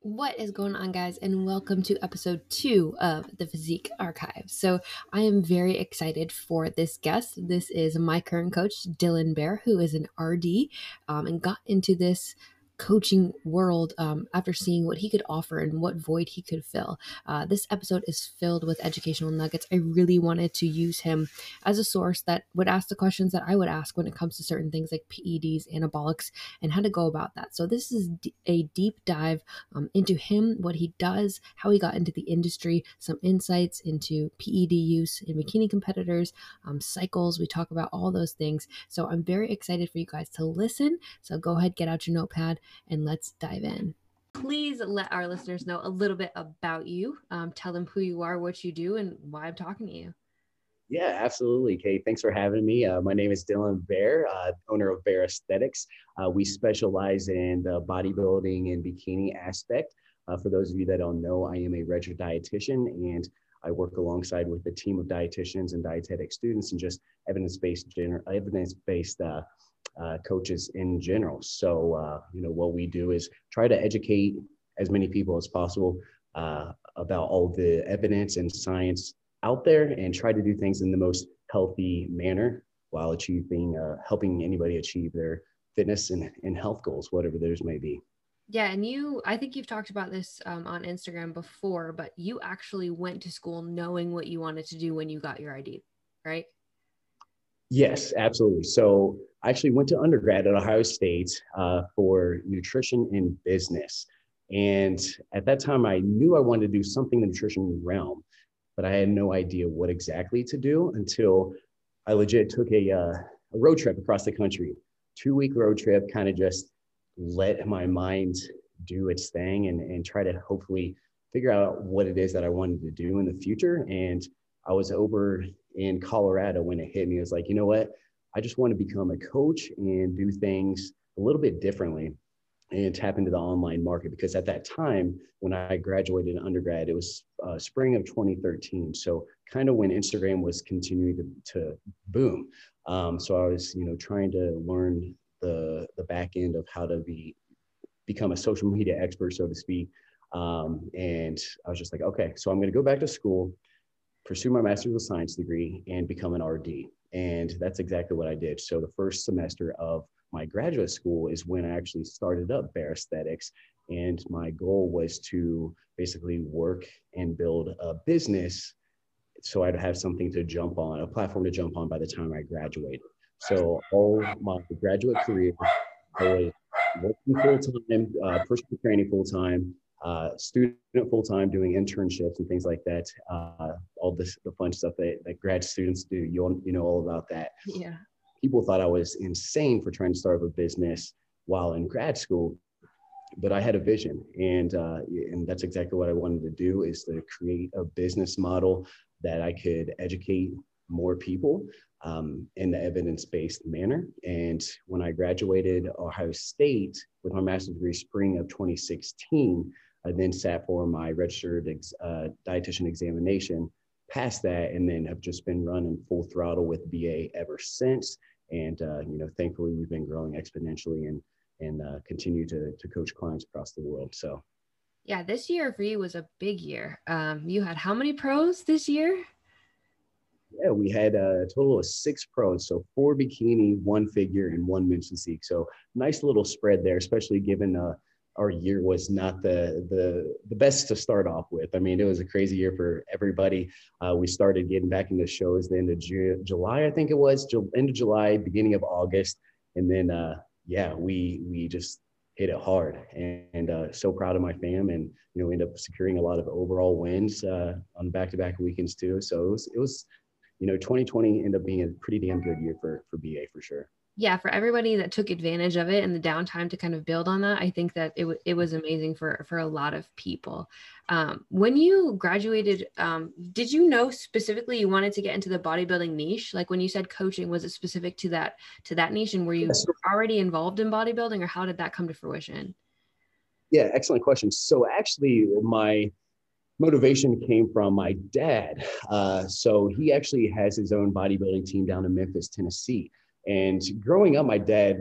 What is going on, guys, and welcome to episode two of the Physique Archive. So, I am very excited for this guest. This is my current coach, Dylan Bear, who is an RD um, and got into this coaching world um, after seeing what he could offer and what void he could fill. Uh, this episode is filled with educational nuggets. I really wanted to use him as a source that would ask the questions that I would ask when it comes to certain things like PEDs, anabolics, and how to go about that. So, this is a deep dive um, into him, what he does, how he got into the industry, some insights into PED use in bikini competitors, um, cycles. We talk about all those things. So, I'm very excited for you guys to listen. So, go ahead, get out your notepad and let's dive in. Please let our listeners know a little bit about you. Um, tell them who you are, what you do, and why I'm talking to you. Yeah, absolutely, Kate. Thanks for having me. Uh, my name is Dylan Bear, uh, owner of Bear Aesthetics. Uh, we specialize in the bodybuilding and bikini aspect. Uh, for those of you that don't know, I am a registered dietitian and I work alongside with a team of dietitians and dietetic students and just evidence-based, gener- evidence-based uh, coaches in general. So, uh, you know, what we do is try to educate as many people as possible uh, about all the evidence and science out there and try to do things in the most healthy manner while achieving, uh, helping anybody achieve their fitness and, and health goals, whatever theirs may be. Yeah, and you, I think you've talked about this um, on Instagram before, but you actually went to school knowing what you wanted to do when you got your RD, right? Yes, absolutely. So I actually went to undergrad at Ohio State uh, for nutrition and business. And at that time, I knew I wanted to do something in the nutrition realm, but I had no idea what exactly to do until I legit took a, uh, a road trip across the country, two week road trip, kind of just let my mind do its thing and, and try to hopefully figure out what it is that I wanted to do in the future. And I was over in Colorado when it hit me. It was like, you know what? I just want to become a coach and do things a little bit differently and tap into the online market because at that time when i graduated undergrad it was uh, spring of 2013 so kind of when instagram was continuing to, to boom um, so i was you know trying to learn the the back end of how to be become a social media expert so to speak um, and i was just like okay so i'm going to go back to school pursue my master's of science degree and become an RD. And that's exactly what I did. So the first semester of my graduate school is when I actually started up Bear Aesthetics. And my goal was to basically work and build a business so I'd have something to jump on, a platform to jump on by the time I graduated. So all my graduate career, I was working full time, uh, personal training full time, uh, student full time doing internships and things like that. Uh, all this the fun stuff that, that grad students do. You you know all about that. Yeah. People thought I was insane for trying to start up a business while in grad school, but I had a vision, and uh, and that's exactly what I wanted to do is to create a business model that I could educate more people um, in the evidence-based manner. And when I graduated Ohio State with my master's degree spring of 2016, I then sat for my registered ex, uh, dietitian examination, passed that, and then have just been running full throttle with BA ever since. And uh, you know, thankfully, we've been growing exponentially and and uh, continue to to coach clients across the world. So, yeah, this year for you was a big year. Um, you had how many pros this year? Yeah, we had a total of six pros, so four bikini, one figure, and one men's physique. So nice little spread there, especially given uh, our year was not the the the best to start off with. I mean, it was a crazy year for everybody. Uh, we started getting back into shows the end of Ju- July, I think it was, Ju- end of July, beginning of August, and then uh, yeah, we we just hit it hard. And, and uh, so proud of my fam, and you know, end up securing a lot of overall wins uh, on back-to-back weekends too. So it was it was, you know, 2020 ended up being a pretty damn good year for for BA for sure yeah, for everybody that took advantage of it and the downtime to kind of build on that, I think that it, w- it was amazing for for a lot of people. Um, when you graduated, um, did you know specifically you wanted to get into the bodybuilding niche? Like when you said coaching, was it specific to that to that niche, and were you yes. already involved in bodybuilding, or how did that come to fruition? Yeah, excellent question. So actually, my motivation came from my dad. Uh, so he actually has his own bodybuilding team down in Memphis, Tennessee. And growing up, my dad,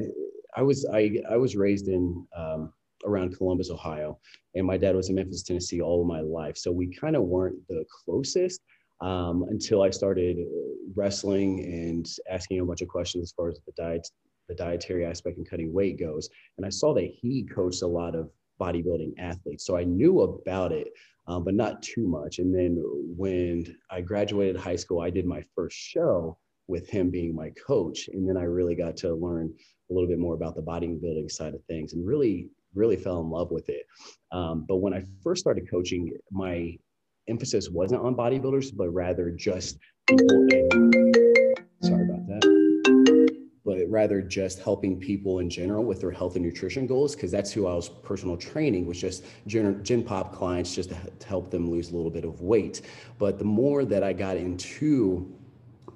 I was I I was raised in um, around Columbus, Ohio, and my dad was in Memphis, Tennessee all of my life. So we kind of weren't the closest um, until I started wrestling and asking a bunch of questions as far as the diet, the dietary aspect and cutting weight goes. And I saw that he coached a lot of bodybuilding athletes, so I knew about it, um, but not too much. And then when I graduated high school, I did my first show with him being my coach, and then I really got to learn a little bit more about the bodybuilding side of things, and really really fell in love with it. Um, but when I first started coaching, my emphasis wasn't on bodybuilders, but rather just. Sorry about that. But rather just helping people in general with their health and nutrition goals, because that's who I was personal training was just gen, gen pop clients, just to help them lose a little bit of weight. But the more that I got into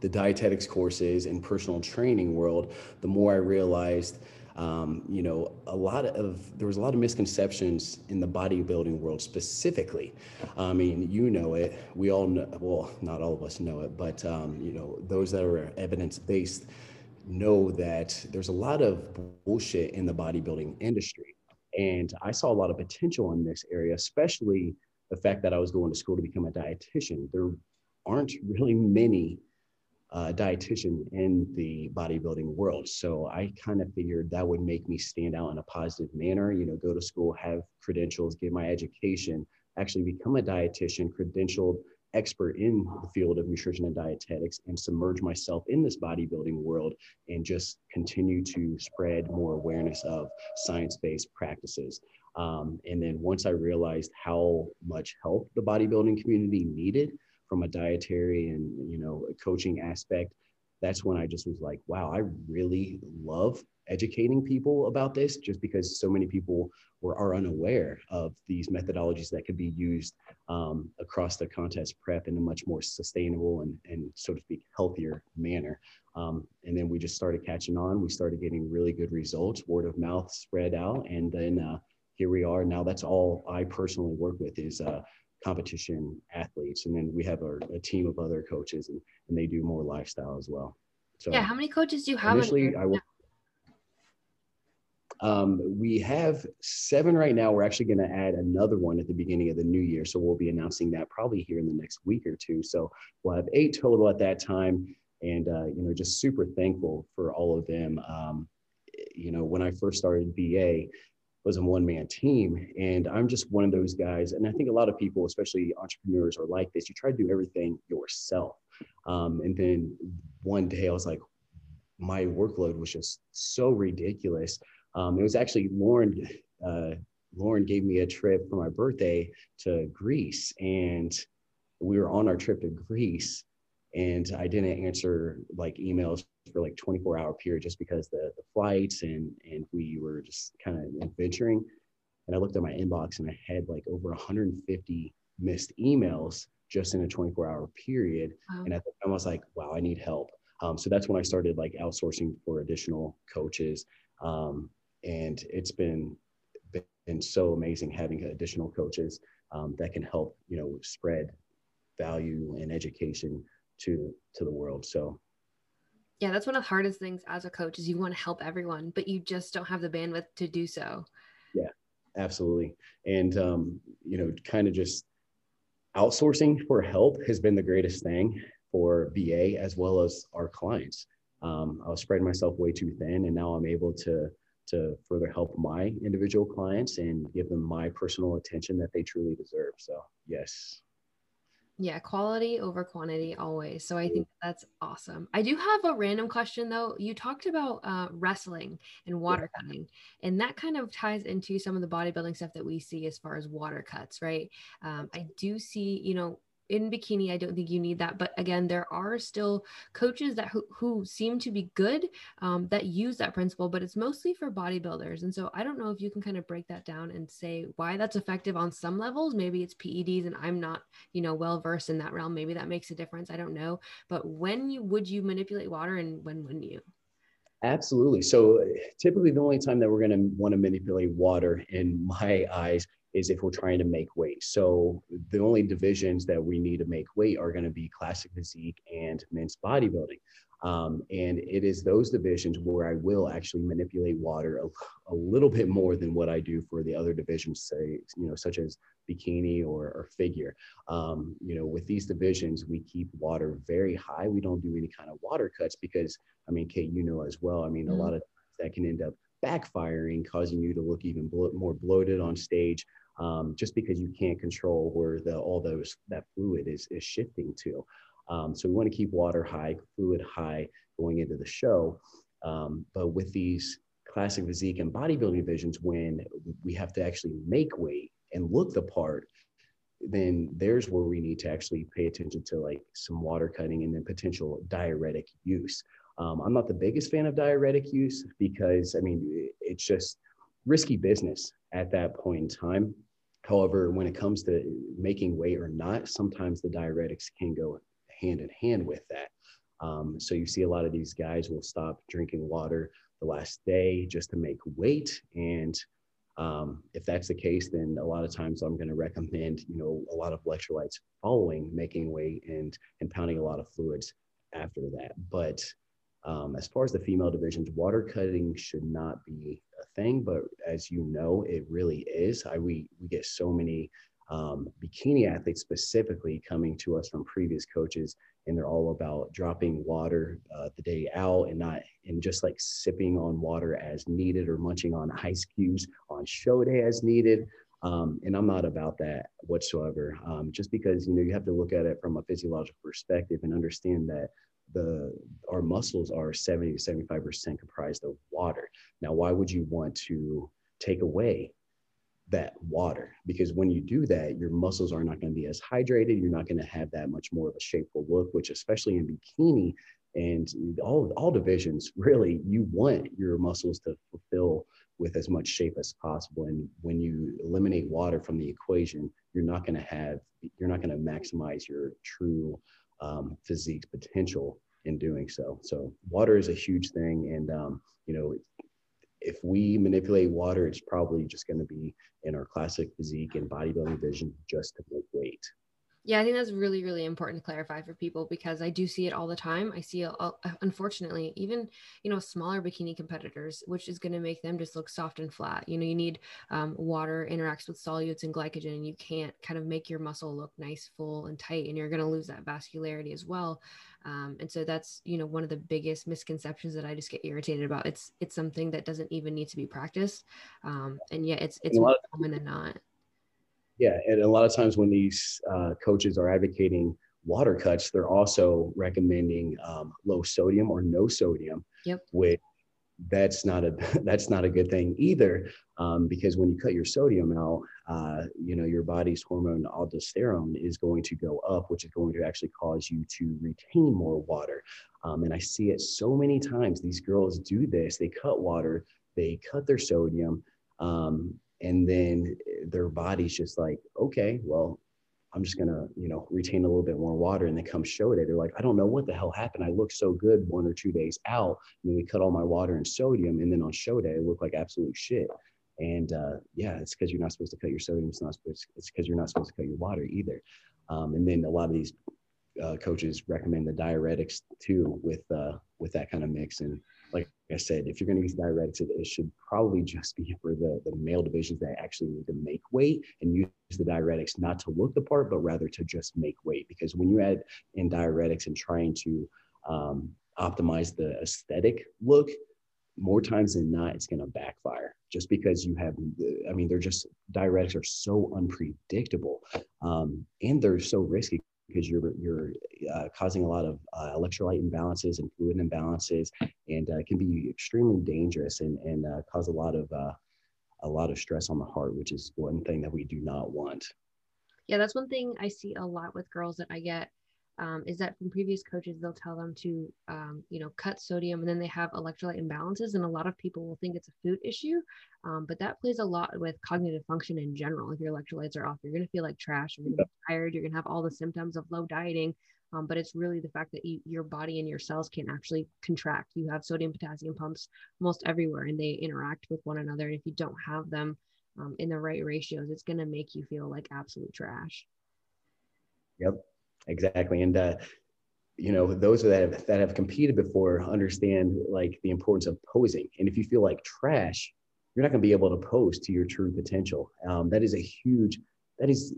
the dietetics courses and personal training world, the more I realized um, you know, a lot of there was a lot of misconceptions in the bodybuilding world specifically. I mean, you know it. We all know. Well, not all of us know it, but um, you know, those that are evidence based know that there's a lot of bullshit in the bodybuilding industry, and I saw a lot of potential in this area, especially the fact that I was going to school to become a dietitian. There aren't really many uh, dietitian in the bodybuilding world. So I kind of figured that would make me stand out in a positive manner, you know, go to school, have credentials, get my education, actually become a dietitian, credentialed expert in the field of nutrition and dietetics and submerge myself in this bodybuilding world and just continue to spread more awareness of science-based practices. Um, and then once I realized how much help the bodybuilding community needed, from a dietary and you know coaching aspect that's when i just was like wow i really love educating people about this just because so many people were are unaware of these methodologies that could be used um, across the contest prep in a much more sustainable and, and so to speak healthier manner. Um, and then we just started catching on. We started getting really good results. Word of mouth spread out. And then uh, here we are. Now that's all i personally work with is uh, competition athletes. And then we have our, a team of other coaches and, and they do more lifestyle as well. So yeah, how many coaches do you have? Initially, I will. Um, we have seven right now. We're actually going to add another one at the beginning of the new year. So we'll be announcing that probably here in the next week or two. So we'll have eight total at that time. And, uh, you know, just super thankful for all of them. Um, you know, when I first started BA, was a one man team. And I'm just one of those guys. And I think a lot of people, especially entrepreneurs, are like this. You try to do everything yourself. Um, and then one day I was like, my workload was just so ridiculous. Um, it was actually Lauren. Uh, Lauren gave me a trip for my birthday to Greece, and we were on our trip to Greece, and I didn't answer like emails for like 24 hour period just because the, the flights and and we were just kind of adventuring. And I looked at my inbox and I had like over 150 missed emails just in a 24 hour period. Wow. And at the time I was like, wow, I need help. Um, so that's when I started like outsourcing for additional coaches. Um, and it's been been so amazing having additional coaches um, that can help you know spread value and education to to the world. So yeah that's one of the hardest things as a coach is you want to help everyone but you just don't have the bandwidth to do so. Yeah absolutely. And um, you know kind of just outsourcing for help has been the greatest thing for ba as well as our clients. Um, i was spreading myself way too thin and now i'm able to to further help my individual clients and give them my personal attention that they truly deserve. So yes yeah, quality over quantity always. So I think that's awesome. I do have a random question though. You talked about uh, wrestling and water yeah. cutting, and that kind of ties into some of the bodybuilding stuff that we see as far as water cuts, right? Um, I do see, you know, in bikini, I don't think you need that. But again, there are still coaches that who, who seem to be good um, that use that principle, but it's mostly for bodybuilders. And so I don't know if you can kind of break that down and say why that's effective on some levels. Maybe it's PEDs, and I'm not, you know, well versed in that realm. Maybe that makes a difference. I don't know. But when you would you manipulate water, and when wouldn't you? Absolutely. So typically, the only time that we're going to want to manipulate water, in my eyes, is if we're trying to make weight. So the only divisions that we need to make weight are going to be classic physique and men's bodybuilding. Um, and it is those divisions where I will actually manipulate water a, a, little bit more than what I do for the other divisions, say, you know, such as bikini or, or figure. Um, you know, with these divisions, we keep water very high. We don't do any kind of water cuts because, I mean, Kate, you know as well. I mean, mm-hmm. a lot of that can end up backfiring, causing you to look even blo- more bloated on stage. Um, just because you can't control where the all those that fluid is is shifting to. Um, so we want to keep water high, fluid high going into the show. Um, but with these classic physique and bodybuilding divisions, when we have to actually make weight and look the part, then there's where we need to actually pay attention to like some water cutting and then potential diuretic use. Um, I'm not the biggest fan of diuretic use because I mean it's just risky business at that point in time. However, when it comes to making weight or not, sometimes the diuretics can go hand in hand with that. Um, so you see a lot of these guys will stop drinking water the last day just to make weight. And um, if that's the case, then a lot of times I'm going to recommend, you know, a lot of electrolytes following making weight and and pounding a lot of fluids after that. But um, as far as the female divisions, water cutting should not be a thing, but as you know, it really is. I we we get so many um, bikini athletes specifically coming to us from previous coaches and they're all about dropping water uh, the day out and not and just like sipping on water as needed or munching on ice cubes on show day as needed um, and i'm not about that whatsoever um, just because you know you have to look at it from a physiological perspective and understand that the our muscles are 70 to 75 percent comprised of water. Now why would you want to take away that water? Because when you do that your muscles are not going to be as hydrated you're not going to have that much more of a shapeful look which especially in bikini and all, all divisions really you want your muscles to fulfill with as much shape as possible. And when you eliminate water from the equation you're not going to have you're not going to maximize your true um, physique potential in doing so so water is a huge thing and um, you know if we manipulate water, it's probably just going to be in our classic physique and bodybuilding vision just to make weight. Yeah, I think that's really, really important to clarify for people because I do see it all the time. I see, unfortunately, even you know smaller bikini competitors, which is going to make them just look soft and flat. You know, you need um, water interacts with solutes and glycogen, and you can't kind of make your muscle look nice, full, and tight, and you're going to lose that vascularity as well. Um, and so that's you know one of the biggest misconceptions that I just get irritated about. It's it's something that doesn't even need to be practiced, um, and yet it's it's more common than not. Yeah, and a lot of times when these uh, coaches are advocating water cuts, they're also recommending um, low sodium or no sodium. Yep. Which that's not a that's not a good thing either, um, because when you cut your sodium out, uh, you know your body's hormone aldosterone is going to go up, which is going to actually cause you to retain more water. Um, and I see it so many times. These girls do this. They cut water. They cut their sodium. Um, and then their body's just like okay well i'm just gonna you know retain a little bit more water and they come show day they're like i don't know what the hell happened. I look so good one or two days out and then we cut all my water and sodium and then on show day i look like absolute shit. And uh, yeah it's because you're not supposed to cut your sodium it's not supposed it's because you're not supposed to cut your water either. Um, and then a lot of these uh, coaches recommend the diuretics too with uh, with that kind of mix and like I said, if you're going to use diuretics, it, it, should probably just be for the, the male divisions that actually need to make weight and use the diuretics not to look the part, but rather to just make weight. Because when you add in diuretics and trying to um, optimize the aesthetic look, more times than not, it's going to backfire just because you have, I mean, they're just, diuretics are so unpredictable um, and they're so risky because you're you're uh, causing a lot of uh, electrolyte imbalances and fluid imbalances, and uh, can be extremely dangerous and and uh, cause a lot of uh, a lot of stress on the heart, which is one thing that we do not want. Yeah, that's one thing I see a lot with girls that I get um, is that from previous coaches they'll tell them to um, you know cut sodium and then they have electrolyte imbalances and a lot of people will think it's a food issue um, but that plays a lot with cognitive function in general. If your electrolytes are off you're going to feel like trash you're going to be tired you're going to have all the symptoms of low dieting um, but it's really the fact that you, your body and your cells can't actually contract. You have sodium potassium pumps almost everywhere and they interact with one another and if you don't have them um, in the right ratios it's going to make you feel like absolute trash. Yep exactly. And uh, you know those that have, that have competed before understand like the importance of posing. And if you feel like trash you're not going to be able to pose to your true potential. Um, that is a huge that is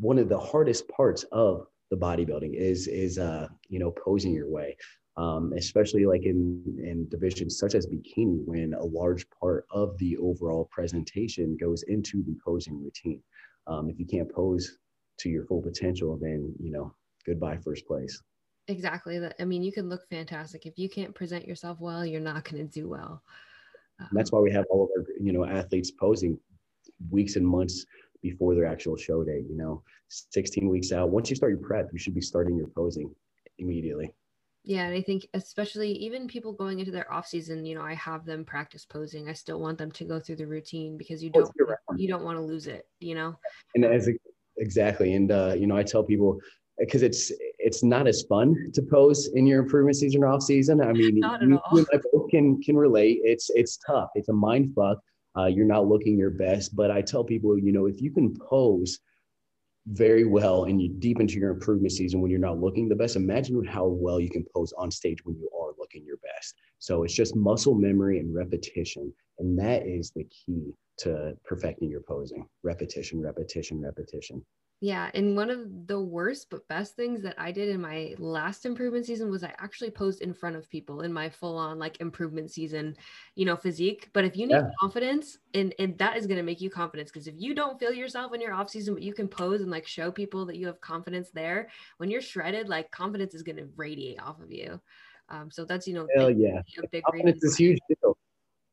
one of the hardest parts of the bodybuilding is is uh, you know posing your way. Um, especially like in in divisions such as bikini when a large part of the overall presentation goes into the posing routine. Um, if you can't pose to your full potential then you know goodbye first place. Exactly. I mean you can look fantastic. If you can't present yourself well you're not going to do well. Um, that's why we have all of our you know athletes posing weeks and months before their actual show day you know 16 weeks out. Once you start your prep you should be starting your posing immediately. Yeah and i think especially even people going into their off season you know i have them practice posing. I still want them to go through the routine because you don't you don't want to lose it you know? And as exactly. And uh, you know i tell people because it's it's not as fun to pose in your improvement season or off season. I mean, you, you both can can relate. It's it's tough. It's a mind fuck. Uh, you're not looking your best. But I tell people, you know, if you can pose very well and you deep into your improvement season when you're not looking the best, imagine how well you can pose on stage when you are looking your best. So it's just muscle memory and repetition, and that is the key to perfecting your posing. Repetition, repetition, repetition. Yeah, and one of the worst but best things that I did in my last improvement season was I actually posed in front of people in my full on like improvement season, you know, physique. But if you need yeah. confidence, and and that is going to make you confidence because if you don't feel yourself in your off season, but you can pose and like show people that you have confidence there, when you're shredded, like confidence is going to radiate off of you. Um, so that's you know, hell yeah, confidence is huge too.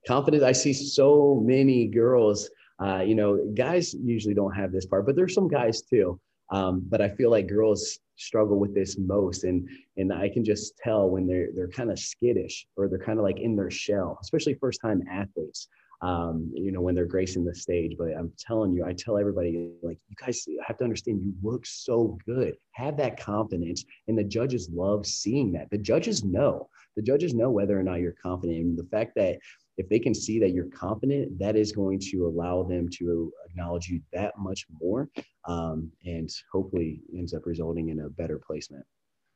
Confidence. I see so many girls uh, you know, guys usually don't have this part, but there's some guys too. Um, but I feel like girls struggle with this most, and and I can just tell when they're they're kind of skittish or they're kind of like in their shell, especially first time athletes. Um, you know, when they're gracing the stage. But I'm telling you, I tell everybody, like, you guys have to understand you look so good. Have that confidence. And the judges love seeing that. The judges know. The judges know whether or not you're confident. And the fact that if they can see that you're confident, that is going to allow them to acknowledge you that much more, um, and hopefully ends up resulting in a better placement.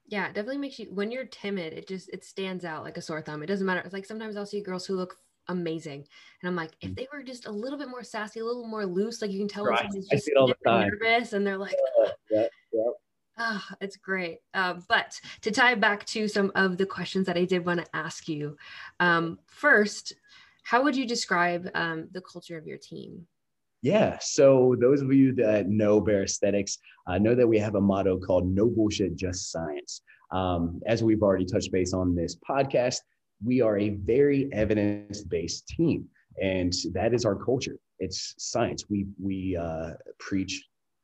Yeah, it definitely makes you when you're timid, it just it stands out like a sore thumb. It doesn't matter. It's like sometimes I'll see girls who look amazing, and I'm like, if mm. they were just a little bit more sassy, a little more loose, like you can tell right. someone's just nervous, and they're like, yeah, yeah, yeah. Ah, oh, it's great. Uh, but to tie back to some of the questions that I did want to ask you, um, first, how would you describe um, the culture of your team? Yeah. So those of you that know Bear Aesthetics uh, know that we have a motto called "No bullshit, just science." Um, as we've already touched base on this podcast, we are a very evidence-based team, and that is our culture. It's science. We we uh, preach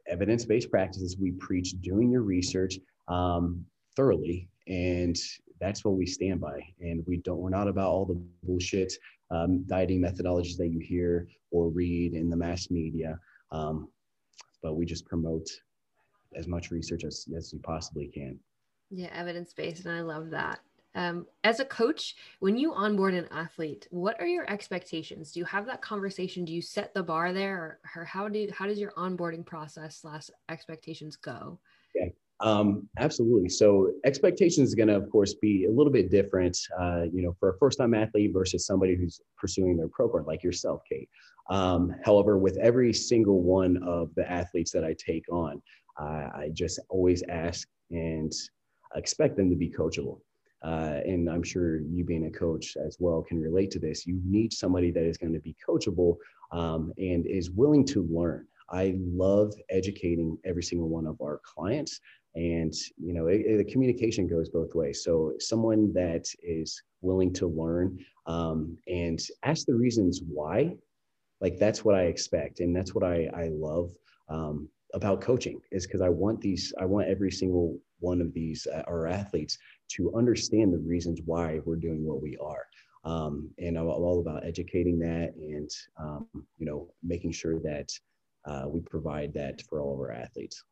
evidence-based practices. We preach doing your research um, thoroughly, and that's what we stand by. And we don't. We're not about all the bullshit um, dieting methodologies that you hear or read in the mass media. Um, but we just promote as much research as, as you possibly can. Yeah, evidence based. And I love that. Um, as a coach, when you onboard an athlete, what are your expectations? Do you have that conversation? Do you set the bar there, or, or how do how does your onboarding process slash expectations go? Yeah, um, absolutely. So expectations is going to, of course, be a little bit different, uh, you know, for a first-time athlete versus somebody who's pursuing their program, like yourself, Kate. Um, however, with every single one of the athletes that I take on, uh, I just always ask and expect them to be coachable. Uh, and I'm sure you being a coach as well can relate to this. You need somebody that is going to be coachable um, and is willing to learn. I love educating every single one of our clients and you know it, it, the communication goes both ways so someone that is willing to learn um, and ask the reasons why like that's what i expect and that's what i i love um, about coaching is because i want these i want every single one of these uh, our athletes to understand the reasons why we're doing what we are um, and i'm all about educating that and um, you know making sure that uh, we provide that for all of our athletes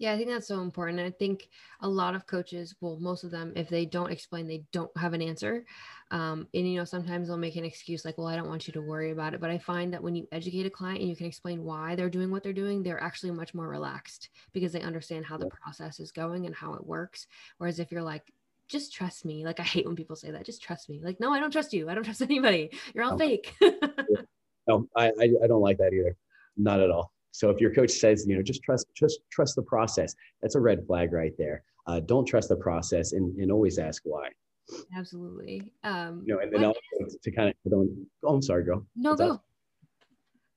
yeah, I think that's so important. I think a lot of coaches, well, most of them, if they don't explain, they don't have an answer. Um, and, you know, sometimes they'll make an excuse like, well, I don't want you to worry about it. But I find that when you educate a client and you can explain why they're doing what they're doing, they're actually much more relaxed because they understand how the process is going and how it works. Whereas if you're like, just trust me. Like I hate when people say that. Just trust me. Like, no, I don't trust you. I don't trust anybody. You're all fake. no, I, I, I don't like that either. Not at all. So if your coach says, you know, just trust, just trust the process, that's a red flag right there. Uh, don't trust the process and, and always ask why. Absolutely. Um, you know, and then also to, to kind of, don't, oh, I'm sorry, girl. No, What's go.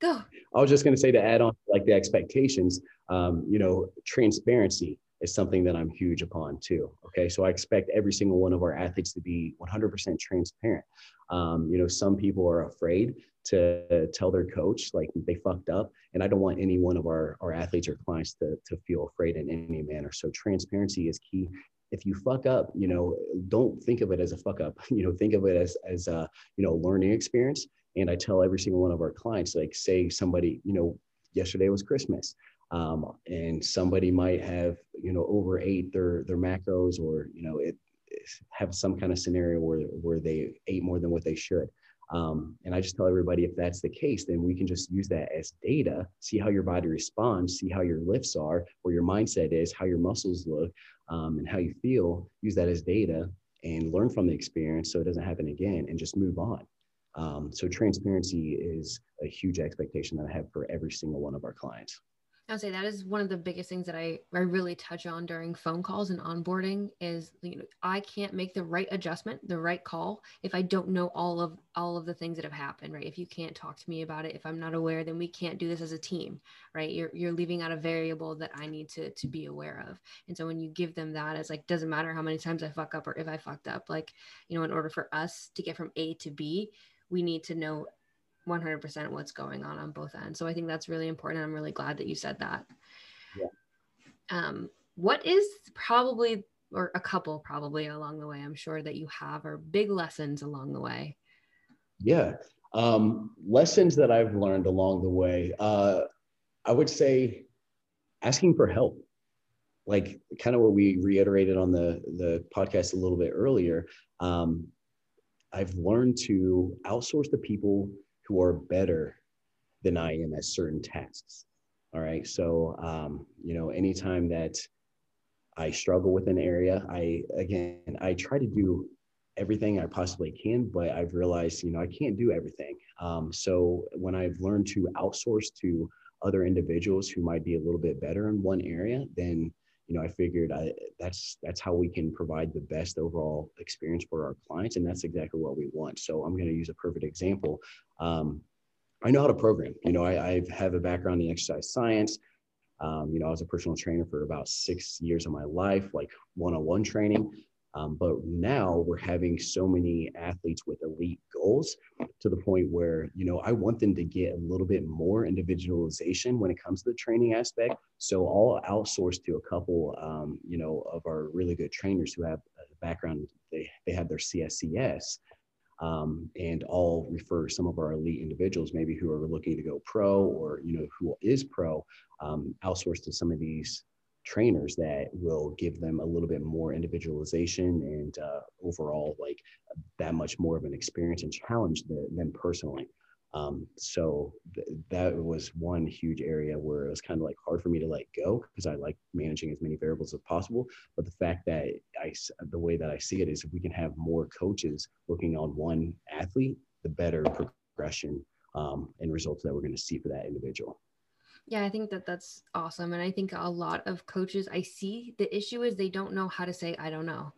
Go. I was just going to say to add on like the expectations, um, you know, transparency is something that I'm huge upon too. Okay. So I expect every single one of our athletes to be 100% transparent. Um, you know, some people are afraid to tell their coach like they fucked up. And I don't want any one of our, our athletes or clients to, to feel afraid in any manner. So transparency is key. If you fuck up, you know, don't think of it as a fuck up, you know, think of it as, as a, you know, learning experience. And I tell every single one of our clients, like say somebody, you know, yesterday was Christmas um, and somebody might have you know overate their their macros or you know it have some kind of scenario where where they ate more than what they should. Um, and i just tell everybody if that's the case then we can just use that as data see how your body responds see how your lifts are where your mindset is how your muscles look um, and how you feel. Use that as data and learn from the experience so it doesn't happen again and just move on. Um, so transparency is a huge expectation that i have for every single one of our clients I'll say that is one of the biggest things that I, I really touch on during phone calls and onboarding is you know I can't make the right adjustment, the right call if I don't know all of all of the things that have happened, right? If you can't talk to me about it, if I'm not aware, then we can't do this as a team, right? You're you're leaving out a variable that I need to to be aware of. And so when you give them that, it's like doesn't matter how many times I fuck up or if I fucked up, like you know, in order for us to get from A to B, we need to know 100% what's going on on both ends. So I think that's really important. I'm really glad that you said that. Yeah. Um, what is probably, or a couple probably along the way, I'm sure that you have, are big lessons along the way? Yeah. Um, lessons that I've learned along the way, uh, I would say asking for help. Like kind of what we reiterated on the, the podcast a little bit earlier. Um, I've learned to outsource the people who are better than I am at certain tasks. All right. So, um, you know, anytime that I struggle with an area, I, again, I try to do everything I possibly can, but I've realized, you know, I can't do everything. Um, so when I've learned to outsource to other individuals who might be a little bit better in one area, then you know, I figured I, that's that's how we can provide the best overall experience for our clients, and that's exactly what we want. So I'm going to use a perfect example. Um, I know how to program. You know, I, I have a background in exercise science. Um, you know, I was a personal trainer for about six years of my life, like one-on-one training. Um, but now we're having so many athletes with elite goals to the point where, you know, I want them to get a little bit more individualization when it comes to the training aspect. So I'll outsource to a couple, um, you know, of our really good trainers who have a background, they, they have their CSCS. Um, and I'll refer some of our elite individuals, maybe who are looking to go pro or, you know, who is pro, um, outsource to some of these trainers that will give them a little bit more individualization and uh, overall like that much more of an experience and challenge the, them personally um, so th- that was one huge area where it was kind of like hard for me to let go because I like managing as many variables as possible. But the fact that I, the way that I see it is if we can have more coaches working on one athlete, the better progression um, and results that we're going to see for that individual. Yeah, I think that that's awesome. And I think a lot of coaches I see the issue is they don't know how to say, I don't know,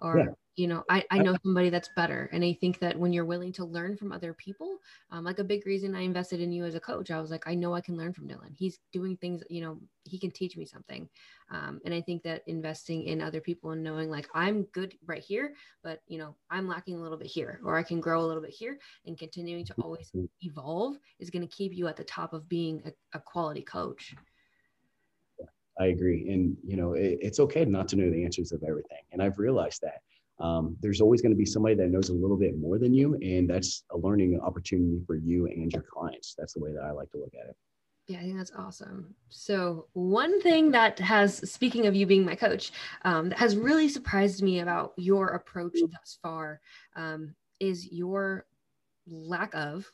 or, yeah you know I, I know somebody that's better and i think that when you're willing to learn from other people um, like a big reason i invested in you as a coach i was like i know i can learn from dylan he's doing things you know he can teach me something um, and i think that investing in other people and knowing like i'm good right here but you know i'm lacking a little bit here or i can grow a little bit here and continuing to always mm-hmm. evolve is going to keep you at the top of being a, a quality coach I agree. And, you know, it, it's okay not to know the answers of everything. And I've realized that um, there's always going to be somebody that knows a little bit more than you and that's a learning opportunity for you and your clients. That's the way that i like to look at it. Yeah, I think that's awesome. So, one thing that has, speaking of you being my coach, um, that has really surprised me about your approach thus far um, is your lack of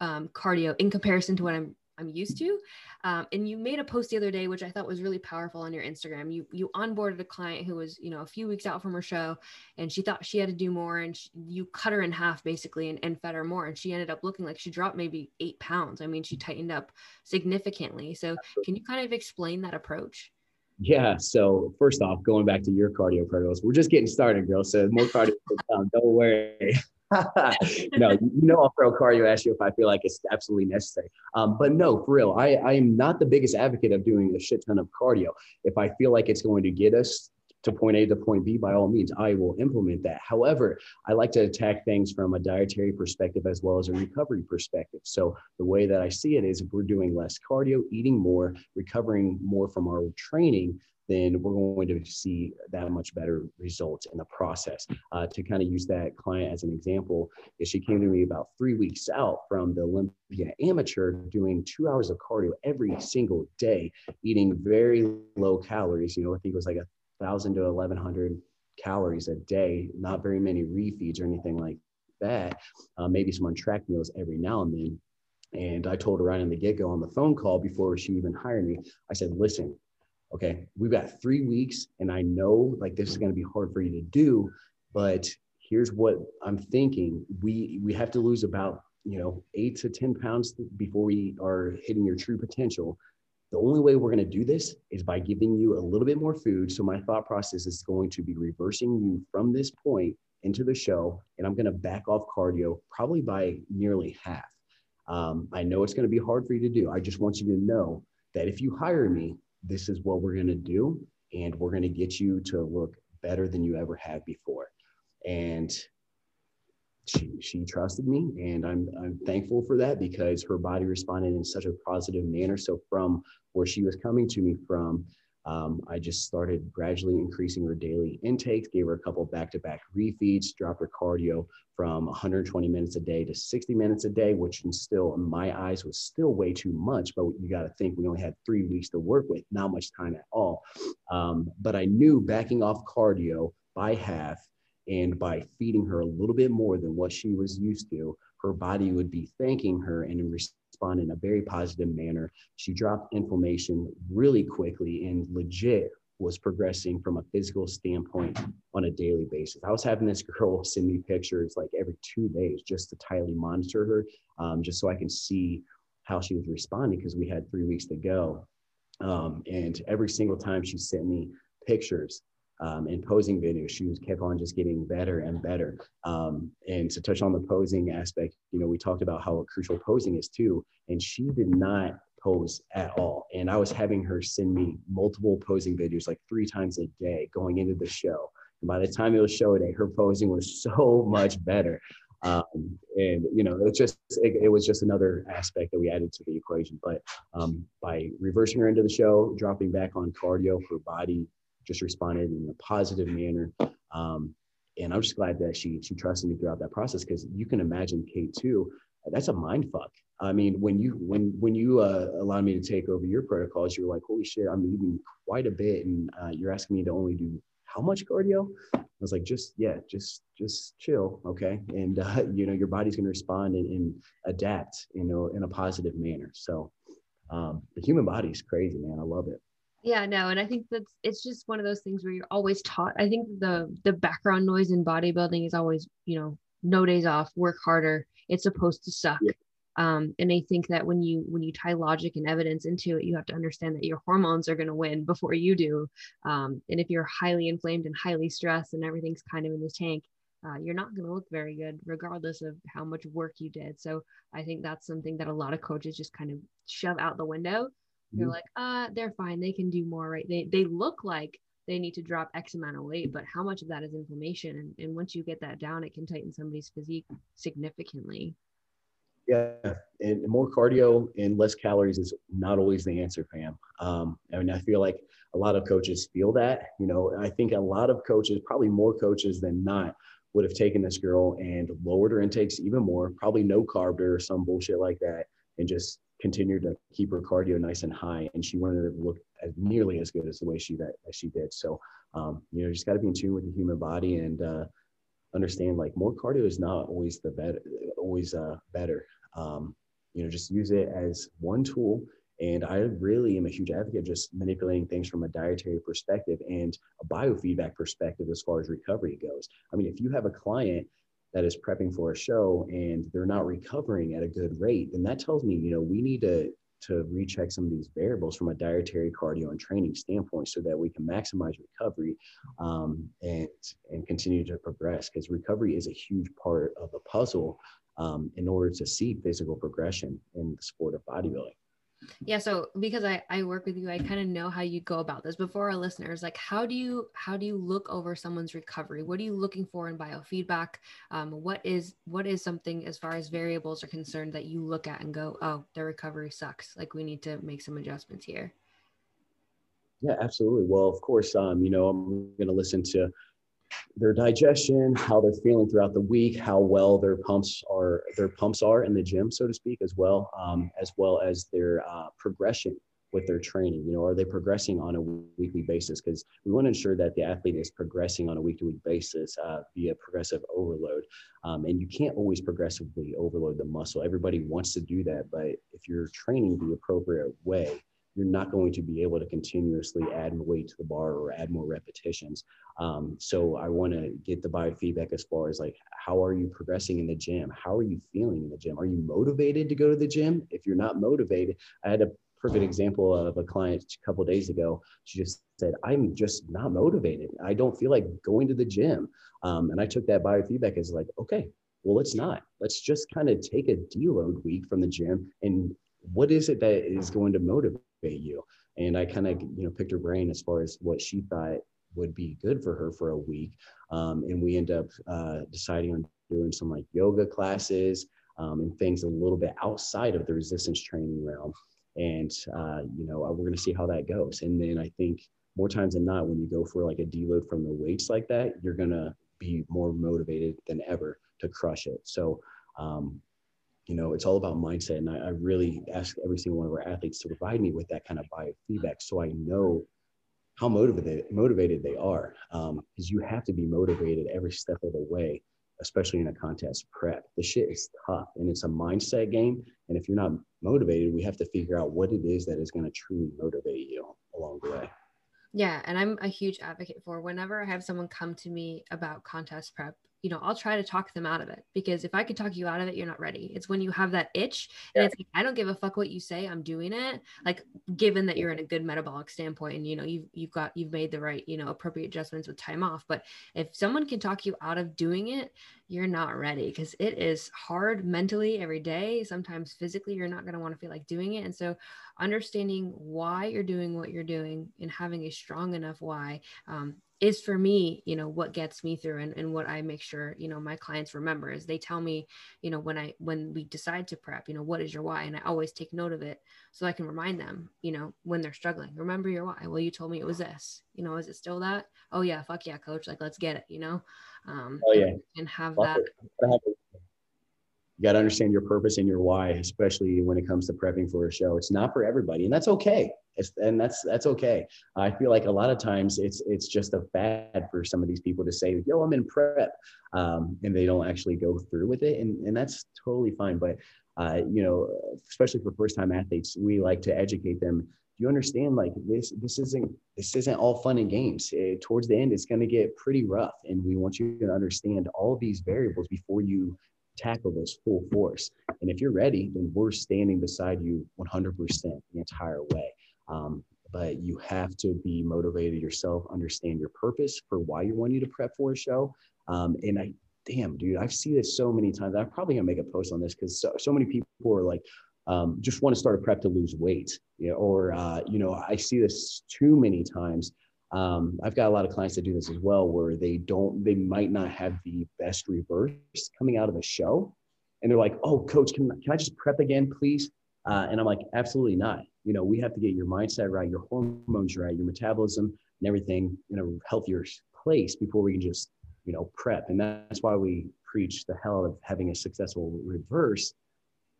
um, cardio in comparison to what I'm I'm used to. Um, and you made a post the other day, which I thought was really powerful on your Instagram. You you onboarded a client who was you know a few weeks out from her show, and she thought she had to do more, and she, you cut her in half basically and, and fed her more, and she ended up looking like she dropped maybe eight pounds. I mean, she tightened up significantly. So can you kind of explain that approach? Yeah. So first off, going back to your cardio protocols, we're just getting started, girl. So more cardio, don't worry. no, you know I'll throw cardio if I feel like it's absolutely necessary. Um, but no, for real, I, I am not the biggest advocate of doing a shit ton of cardio. If I feel like it's going to get us to point A to point B, by all means, I will implement that. However, I like to attack things from a dietary perspective as well as a recovery perspective. So the way that I see it is if we're doing less cardio, eating more, recovering more from our training, then we're going to see that much better results in the process. Uh, to kind of use that client as an example, is she came to me about three weeks out from the Olympia amateur doing two hours of cardio every single day, eating very low calories. You know, I think it was like a thousand to eleven hundred calories a day, not very many refeeds or anything like that. Uh, maybe some untracked meals every now and then. And I told her right in the get go on the phone call before she even hired me, I said, listen, okay, we've got three weeks and I know like this is going to be hard for you to do, but here's what I'm thinking. We, we have to lose about, you know, eight to 10 pounds before we are hitting your true potential. The only way we're going to do this is by giving you a little bit more food. So my thought process is going to be reversing you from this point into the show, and I'm going to back off cardio probably by nearly half. Um, I know it's going to be hard for you to do. I just want you to know that if you hire me, this is what we're going to do and we're going to get you to look better than you ever have before. And she, she trusted me and I'm, I'm thankful for that because her body responded in such a positive manner. So from where she was coming to me from um, I just started gradually increasing her daily intakes, gave her a couple back to back refeeds, dropped her cardio from 120 minutes a day to 60 minutes a day, which in still, in my eyes, was still way too much. But you got to think we only had three weeks to work with, not much time at all. Um, but I knew backing off cardio by half and by feeding her a little bit more than what she was used to, her body would be thanking her and in respond in a very positive manner. She dropped inflammation really quickly and legit was progressing from a physical standpoint on a daily basis. I was having this girl send me pictures like every two days just to tightly monitor her, um, just so I can see how she was responding because we had three weeks to go. Um, and every single time she sent me pictures, um, and posing videos. She was kept on just getting better and better. Um, and to touch on the posing aspect, you know, we talked about how crucial posing is too. And she did not pose at all. And I was having her send me multiple posing videos like three times a day going into the show. And by the time it was show day, her posing was so much better. Um, and you know, it's just it, it, was just another aspect that we added to the equation. But um, by reversing her into the show, dropping back on cardio, for body just responded in a positive manner. Um, and I'm just glad that she she trusted me throughout that process because you can imagine Kate too. That's a mind fuck. I mean, when you when when you uh, allowed me to take over your protocols, you were like, "Holy shit, I'm eating quite a bit," and uh, you're asking me to only do how much cardio? I was like, just yeah, just just chill, okay, and uh, you know your body's gonna respond and, and, adapt, you know, in a positive manner. So um, the human body is crazy, man. I love it. Yeah, no, and I think that's it's just one of those things where you're always taught. I think the the background noise in bodybuilding is always, you know, no days off, work harder. It's supposed to suck. Yeah. Um, and I think that when you when you tie logic and evidence into it, you have to understand that your hormones are going to win before you do. Um, and if you're highly inflamed and highly stressed and everything's kind of in the tank, uh, you're not going to look very good, regardless of how much work you did. So I think that's something that a lot of coaches just kind of shove out the window they're mm-hmm. like, uh, they're fine. They can do more, right? They they look like they need to drop X amount of weight, but how much of that is inflammation? And, and once you get that down, it can tighten somebody's physique significantly. Yeah, and more cardio and less calories is not always the answer, fam. Um, I mean, I feel like a lot of coaches feel that. You know, I think a lot of coaches, probably more coaches than not, would have taken this girl and lowered her intakes even more, probably no carb or some bullshit like that, and just continued to keep her cardio nice and high, and she wanted to look as nearly as good as the way she that as she did. So, um, you know, just got to be in tune with the human body and uh, understand like more cardio is not always the better, always uh, better. Um, you know, just use it as one tool. And I really am a huge advocate just manipulating things from a dietary perspective and a biofeedback perspective as far as recovery goes. I mean, if you have a client that is prepping for a show and they're not recovering at a good rate, then that tells me, you know, we need to to recheck some of these variables from a dietary, cardio, and training standpoint, so that we can maximize recovery um, and and continue to progress. Because recovery is a huge part of the puzzle um, in order to see physical progression in the sport of bodybuilding. Yeah, so because I, I work with you, I kind of know how you go about this. before for our listeners, like how do you how do you look over someone's recovery? What are you looking for in biofeedback? Um, what is what is something as far as variables are concerned that you look at and go, oh, their recovery sucks. Like we need to make some adjustments here. Yeah, absolutely. Well, of course, um, you know, I'm going to listen to their digestion, how they're feeling throughout the week, how well their pumps are their pumps are in the gym, so to speak, as well, um, as well as their uh, progression with their training. You know, are they progressing on a weekly basis? Because we want to ensure that the athlete is progressing on a week-to-week basis uh, via progressive overload. Um, and you can't always progressively overload the muscle. Everybody wants to do that, but if you're training the appropriate way, you're not going to be able to continuously add weight to the bar or add more repetitions. Um, so I want to get the biofeedback as far as like, how are you progressing in the gym? How are you feeling in the gym? Are you motivated to go to the gym? If you're not motivated, I had a perfect example of a client a couple days ago. She just said, I'm just not motivated. I don't feel like going to the gym. Um, and I took that biofeedback as like, okay, well, let's not. Let's just kind of take a deload week from the gym and what is it that is going to motivate you? And I kind of, you know, picked her brain as far as what she thought would be good for her for a week. Um, and we end up uh, deciding on doing some like yoga classes um, and things a little bit outside of the resistance training realm. And, uh, you know, we're going to see how that goes. And then I think more times than not, when you go for like a deload from the weights like that, you're going to be more motivated than ever to crush it. So, um, you know, it's all about mindset. And I, I, really ask every single one of our athletes to provide me with that kind of biofeedback so I know how motivated motivated they are. Because um, you have to be motivated every step of the way, especially in a contest prep. The shit is tough and it's a mindset game. And if you're not motivated, we have to figure out what it is that is going to truly motivate you along the way. Yeah, and I'm a huge advocate for whenever I have someone come to me about contest prep, you know, I'll try to talk them out of it because if I could talk you out of it, you're not ready. It's when you have that itch and yeah. it's like, I don't give a fuck what you say, I'm doing it. Like given that you're in a good metabolic standpoint and you know you've you've got you've made the right, you know, appropriate adjustments with time off. But if someone can talk you out of doing it, you're not ready because it is hard mentally every day. Sometimes physically you're not going to want to feel like doing it. And so understanding why you're doing what you're doing and having a strong enough why um, is for me you know what gets me through and, and what i make sure you know my clients remember is they tell me you know when i when we decide to prep you know what is your why? And i always take note of it so i can remind them you know when they're struggling remember your why. Well you told me it was this. You know is it still that? Oh yeah fuck yeah coach like let's get it you know? Um oh, yeah. and, and have that you got to understand your purpose and your why especially when it comes to prepping for a show. It's not for everybody and that's okay. It's, and that's that's okay. I feel like a lot of times it's it's just a fad for some of these people to say yo i'm in prep um, and they don't actually go through with it and, and that's totally fine but uh, you know especially for first time athletes we like to educate them. You understand like this this isn't this isn't all fun and games. It, towards the end it's going to get pretty rough and we want you to understand all these variables before you tackle this full force. And if you're ready, then we're standing beside you 100% the entire way. Um, but you have to be motivated yourself, understand your purpose for why you want you to prep for a show. Um, and I, damn, dude, I've seen this so many times. I'm probably gonna make a post on this because so, so many people are like, um, just want to start a prep to lose weight, you know, or uh, you know, I see this too many times um, I've got a lot of clients that do this as well, where they don't, they might not have the best reverse coming out of the show, and they're like, "Oh, coach, can can I just prep again, please?" Uh, and I'm like, "Absolutely not. You know, we have to get your mindset right, your hormones right, your metabolism, and everything in a healthier place before we can just, you know, prep. And that's why we preach the hell of having a successful reverse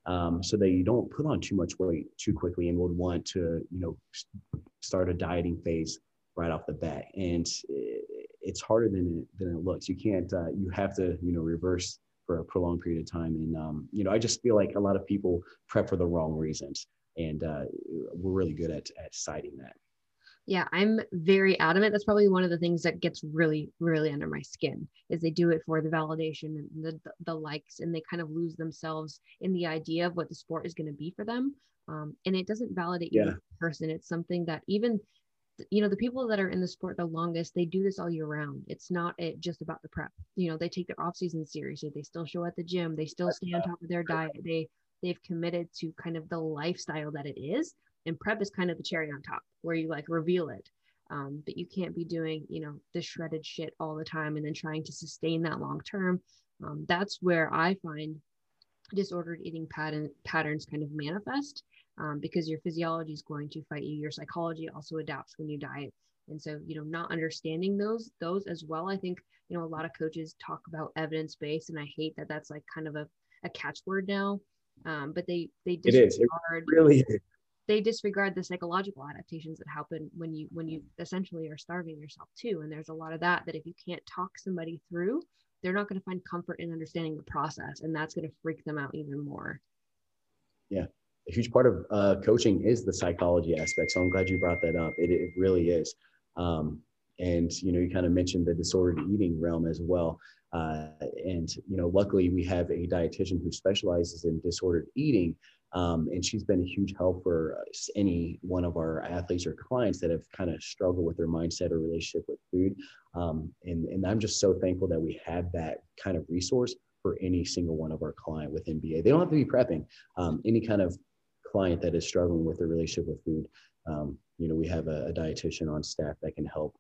um, so that you don't put on too much weight too quickly and would want to, you know, start a dieting phase right off the bat. And it's harder than it, than it looks. You can't, uh, you have to, you know, reverse for a prolonged period of time. And, um, you know, I just feel like a lot of people prep for the wrong reasons. And uh, we're really good at, at citing that. Yeah, I'm very adamant. That's probably one of the things that gets really, really under my skin is they do it for the validation and the, the, the likes, and they kind of lose themselves in the idea of what the sport is going to be for them. Um, and it doesn't validate yeah. you as a person. It's something that even you know the people that are in the sport the longest they do this all year round. It's not it just about the prep. You know they take their off season seriously. They still show at the gym. They still stay on top of their diet. They they've committed to kind of the lifestyle that it is and prep is kind of the cherry on top where you like reveal it. Um, but you can't be doing you know the shredded shit all the time and then trying to sustain that long term. Um, that's where i find disordered eating pattern patterns kind of manifest um, because your physiology is going to fight you. Your psychology also adapts when you diet. And so, you know, not understanding those, those as well. I think, you know, a lot of coaches talk about evidence based, and I hate that that's like kind of a, a catchword now. Um, but they, they disregard, it really is. they disregard the psychological adaptations that happen when you, when you essentially are starving yourself too. And there's a lot of that, that if you can't talk somebody through, they're not going to find comfort in understanding the process. And that's going to freak them out even more. Yeah a huge part of uh, coaching is the psychology aspect. So I'm glad you brought that up. It, it really is. Um, and you know, you kind of mentioned the disordered eating realm as well. Uh, and you know, luckily we have a dietitian who specializes in disordered eating, um, and she's been a huge help for any one of our athletes or clients that have kind of struggled with their mindset or relationship with food. Um, and and I'm just so thankful that we have that kind of resource for any single one of our client with MBA. They don't have to be prepping. Um, any kind of client that is struggling with their relationship with food, um, you know, we have a, a dietitian on staff that can help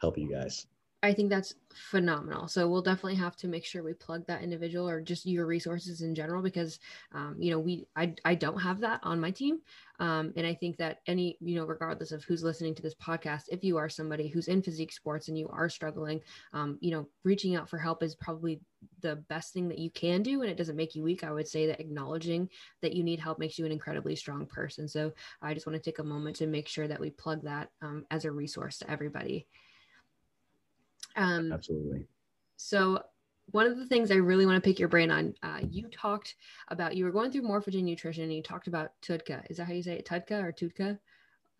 help you guys. I think that's phenomenal. So we'll definitely have to make sure we plug that individual or just your resources in general because um, you know we I, I don't have that on my team, um, and I think that any you know regardless of who's listening to this podcast, if you are somebody who's in physique sports and you are struggling, um, you know reaching out for help is probably the best thing that you can do, and it doesn't make you weak. I would say that acknowledging that you need help makes you an incredibly strong person. So I just want to take a moment to make sure that we plug that um, as a resource to everybody. Um, Absolutely. So one of the things I really want to pick your brain on, uh, you talked about you were going through morphogen nutrition and you talked about TUDCA. Is that how you say it? TUDCA or TUDCA?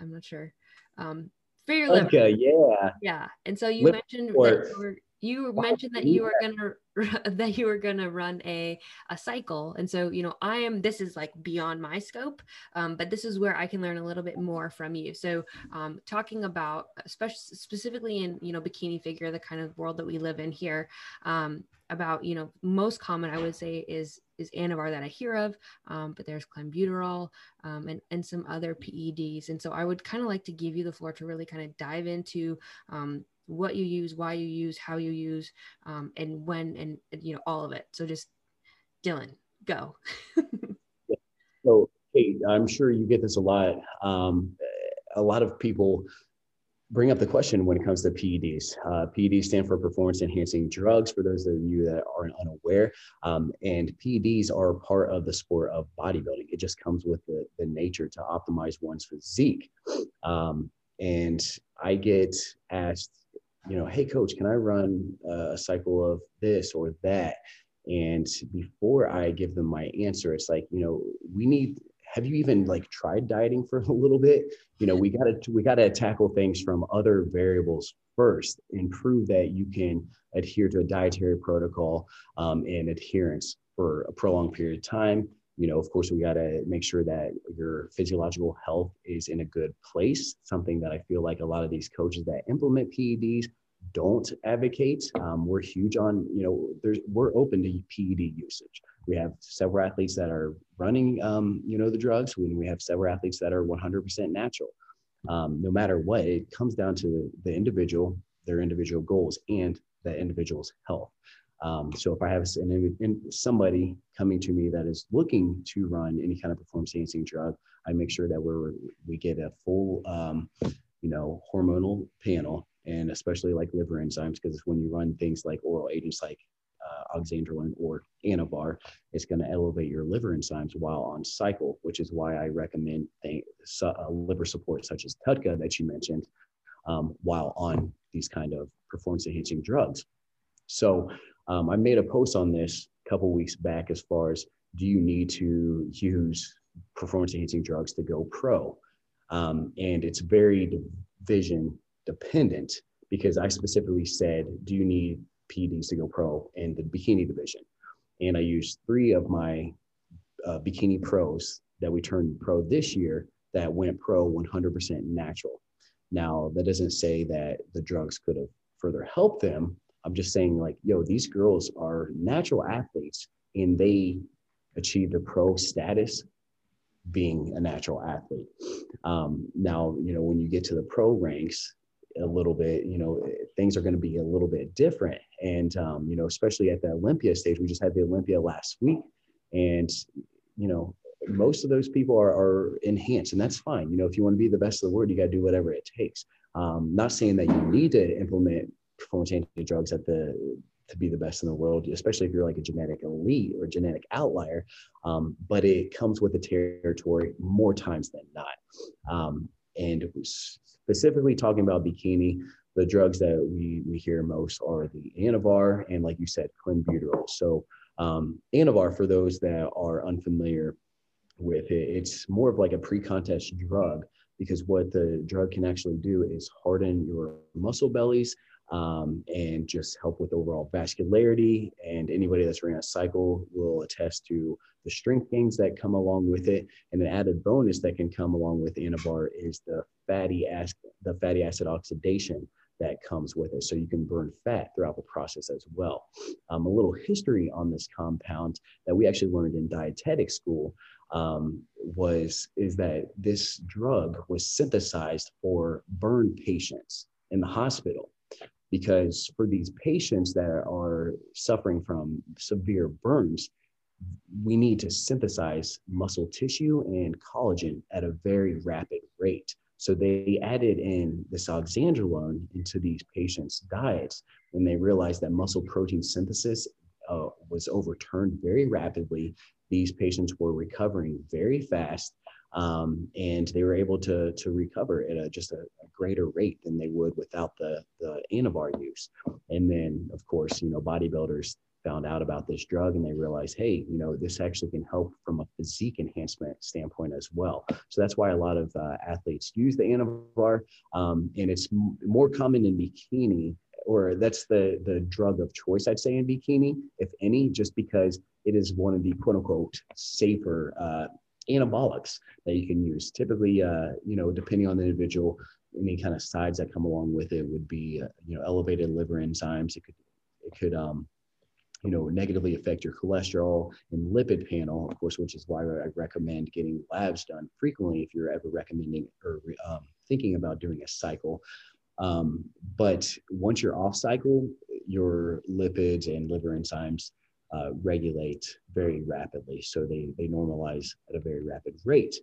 I'm not sure. Um, for your liver. yeah. Yeah. And so you mentioned that you mentioned that you were gonna that you were gonna run a a cycle and so you know i am this is like beyond my scope um, but this is where i can learn a little bit more from you. So um, talking about especially specifically in you know bikini figure the kind of world that we live in here um, about you know most common i would say is is anavar that i hear of um, but there's clenbuterol um, and and some other peds and so i would kind of like to give you the floor to really kind of dive into um, what you use, why you use, how you use, um, and when, and, you know, all of it. So just Dylan, go. so, I'm sure you get this a lot. Um, a lot of people bring up the question when it comes to PEDs. Uh, PEDs stand for performance enhancing drugs, for those of you that are unaware. Um, and PEDs are part of the sport of bodybuilding. It just comes with the, the nature to optimize one's physique. Um, and I get asked you know, hey, coach, can I run a cycle of this or that? And before I give them my answer, it's like, you know, we need, have you even like tried dieting for a little bit? You know, we got to, we got to tackle things from other variables first and prove that you can adhere to a dietary protocol um, and adherence for a prolonged period of time you know, of course, we got to make sure that your physiological health is in a good place. Something that I feel like a lot of these coaches that implement PEDs don't advocate. Um, we're huge on, you know, there's, we're open to PED usage. We have several athletes that are running, um, you know, the drugs. We, we have several athletes that are 100% natural. Um, no matter what, it comes down to the individual, their individual goals, and the individual's health. Um, so if I have an, somebody coming to me that is looking to run any kind of performance enhancing drug, I make sure that we're we get a full, um, you know, hormonal panel, and especially like liver enzymes, because when you run things like oral agents like uh, oxandrolone or anavar, it's going to elevate your liver enzymes while on cycle, which is why I recommend th- uh, liver support such as TUDCA that you mentioned um, while on these kind of performance enhancing drugs. So um, I made a post on this a couple weeks back as far as do you need to use performance enhancing drugs to go pro? Um, and it's very division dependent because I specifically said, do you need PEDs to go pro in the bikini division? And I used three of my uh, bikini pros that we turned pro this year that went pro 100% natural. Now, that doesn't say that the drugs could have further helped them. I'm just saying, like, yo, these girls are natural athletes and they achieved a pro status being a natural athlete. Um, now, you know, when you get to the pro ranks, a little bit, you know, things are going to be a little bit different. And, um, you know, especially at the Olympia stage, we just had the Olympia last week. And, you know, most of those people are, are enhanced, and that's fine. You know, if you want to be the best of the world, you got to do whatever it takes. Um, not saying that you need to implement performance enhancing drugs at the to be the best in the world, especially if you're like a genetic elite or genetic outlier. Um, but it comes with the territory more times than not. Um, and specifically talking about bikini, the drugs that we, we hear most are the Anavar and, like you said, clenbuterol. So, um, Anavar, for those that are unfamiliar with it, it's more of like a pre contest drug because what the drug can actually do is harden your muscle bellies um, and just help with overall vascularity. And anybody that's running a cycle will attest to the strength gains that come along with it. And an added bonus that can come along with Anavar is the fatty acid, the fatty acid oxidation that comes with it. So you can burn fat throughout the process as well. Um, a little history on this compound that we actually learned in dietetic school um, was is that this drug was synthesized for burn patients in the hospital because for these patients that are suffering from severe burns, we need to synthesize muscle tissue and collagen at a very rapid rate. So they added in this oxandrolone into these patients' diets, and they realized that muscle protein synthesis uh, was overturned very rapidly. These patients were recovering very fast, um, and they were able to to recover at a, just a, a, greater rate than they would without the the Anavar use. And then, of course, you know, bodybuilders found out about this drug and they realized, hey, you know, this actually can help from a physique enhancement standpoint as well. So that's why a lot of uh, athletes use the Anavar, um, and it's m- more common in bikini. Or that's the the drug of choice, I'd say, in bikini, if any, just because it is one of the quote unquote safer uh, anabolics that you can use. Typically, uh, you know, depending on the individual, any kind of sides that come along with it would be, uh, you know, elevated liver enzymes. It could, it could, um, you know, negatively affect your cholesterol and lipid panel, of course, which is why I recommend getting labs done frequently if you're ever recommending or um, thinking about doing a cycle. Um, but once you're off cycle, your lipids and liver enzymes uh, regulate very rapidly. So they, they normalize at a very rapid rate.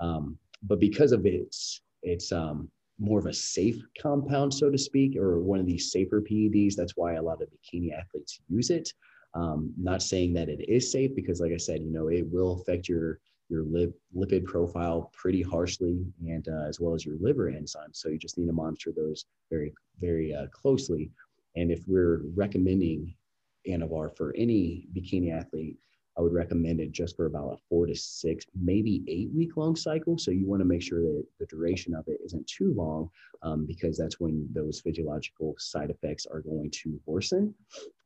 Um, but because of its, it's um, more of a safe compound, so to speak, or one of these safer PEDs, that's why a lot of bikini athletes use it. Um, not saying that it is safe because, like I said, you know, it will affect your your lip, lipid profile pretty harshly, and uh, as well as your liver enzymes. So you just need to monitor those very, very uh, closely. And if we're recommending Anavar for any bikini athlete, I would recommend it just for about a four to six, maybe eight week long cycle. So you want to make sure that the duration of it isn't too long um, because that's when those physiological side effects are going to worsen.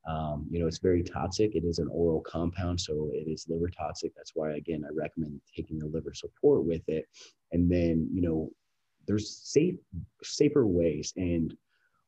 Um, you know, it's very toxic. It is an oral compound, so it is liver toxic. That's why, again, I recommend taking a liver support with it. And then, you know, there's safe, safer ways and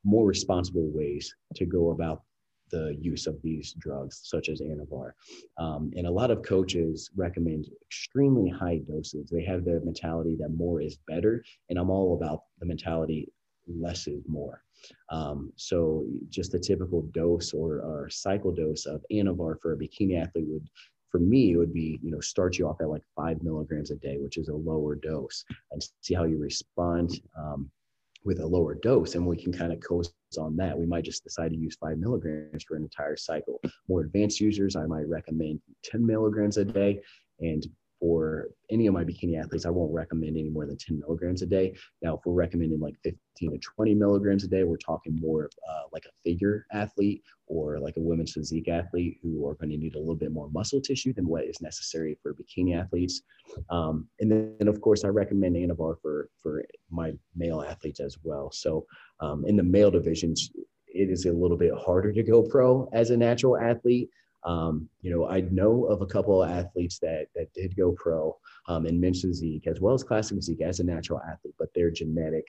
more responsible ways to go about the use of these drugs, such as Anavar. Um, and a lot of coaches recommend extremely high doses. They have the mentality that more is better. And I'm all about the mentality less is more. Um, so just a typical dose or, or cycle dose of Anavar for a bikini athlete would for me, it would be, you know, start you off at like five milligrams a day, which is a lower dose, and see how you respond. Um, with a lower dose and we can kind of coast on that. We might just decide to use five milligrams for an entire cycle. More advanced users i might recommend 10 milligrams a day and for any of my bikini athletes, I won't recommend any more than 10 milligrams a day. Now, if we're recommending like 15 to 20 milligrams a day, we're talking more uh, like a figure athlete or like a women's physique athlete who are going to need a little bit more muscle tissue than what is necessary for bikini athletes. Um, and then, of course, I recommend Anavar for for my male athletes as well. So um, in the male divisions, it is a little bit harder to go pro as a natural athlete. Um, you know, I know of a couple of athletes that that did go pro um, in men's physique as well as classic physique as a natural athlete, but they're genetic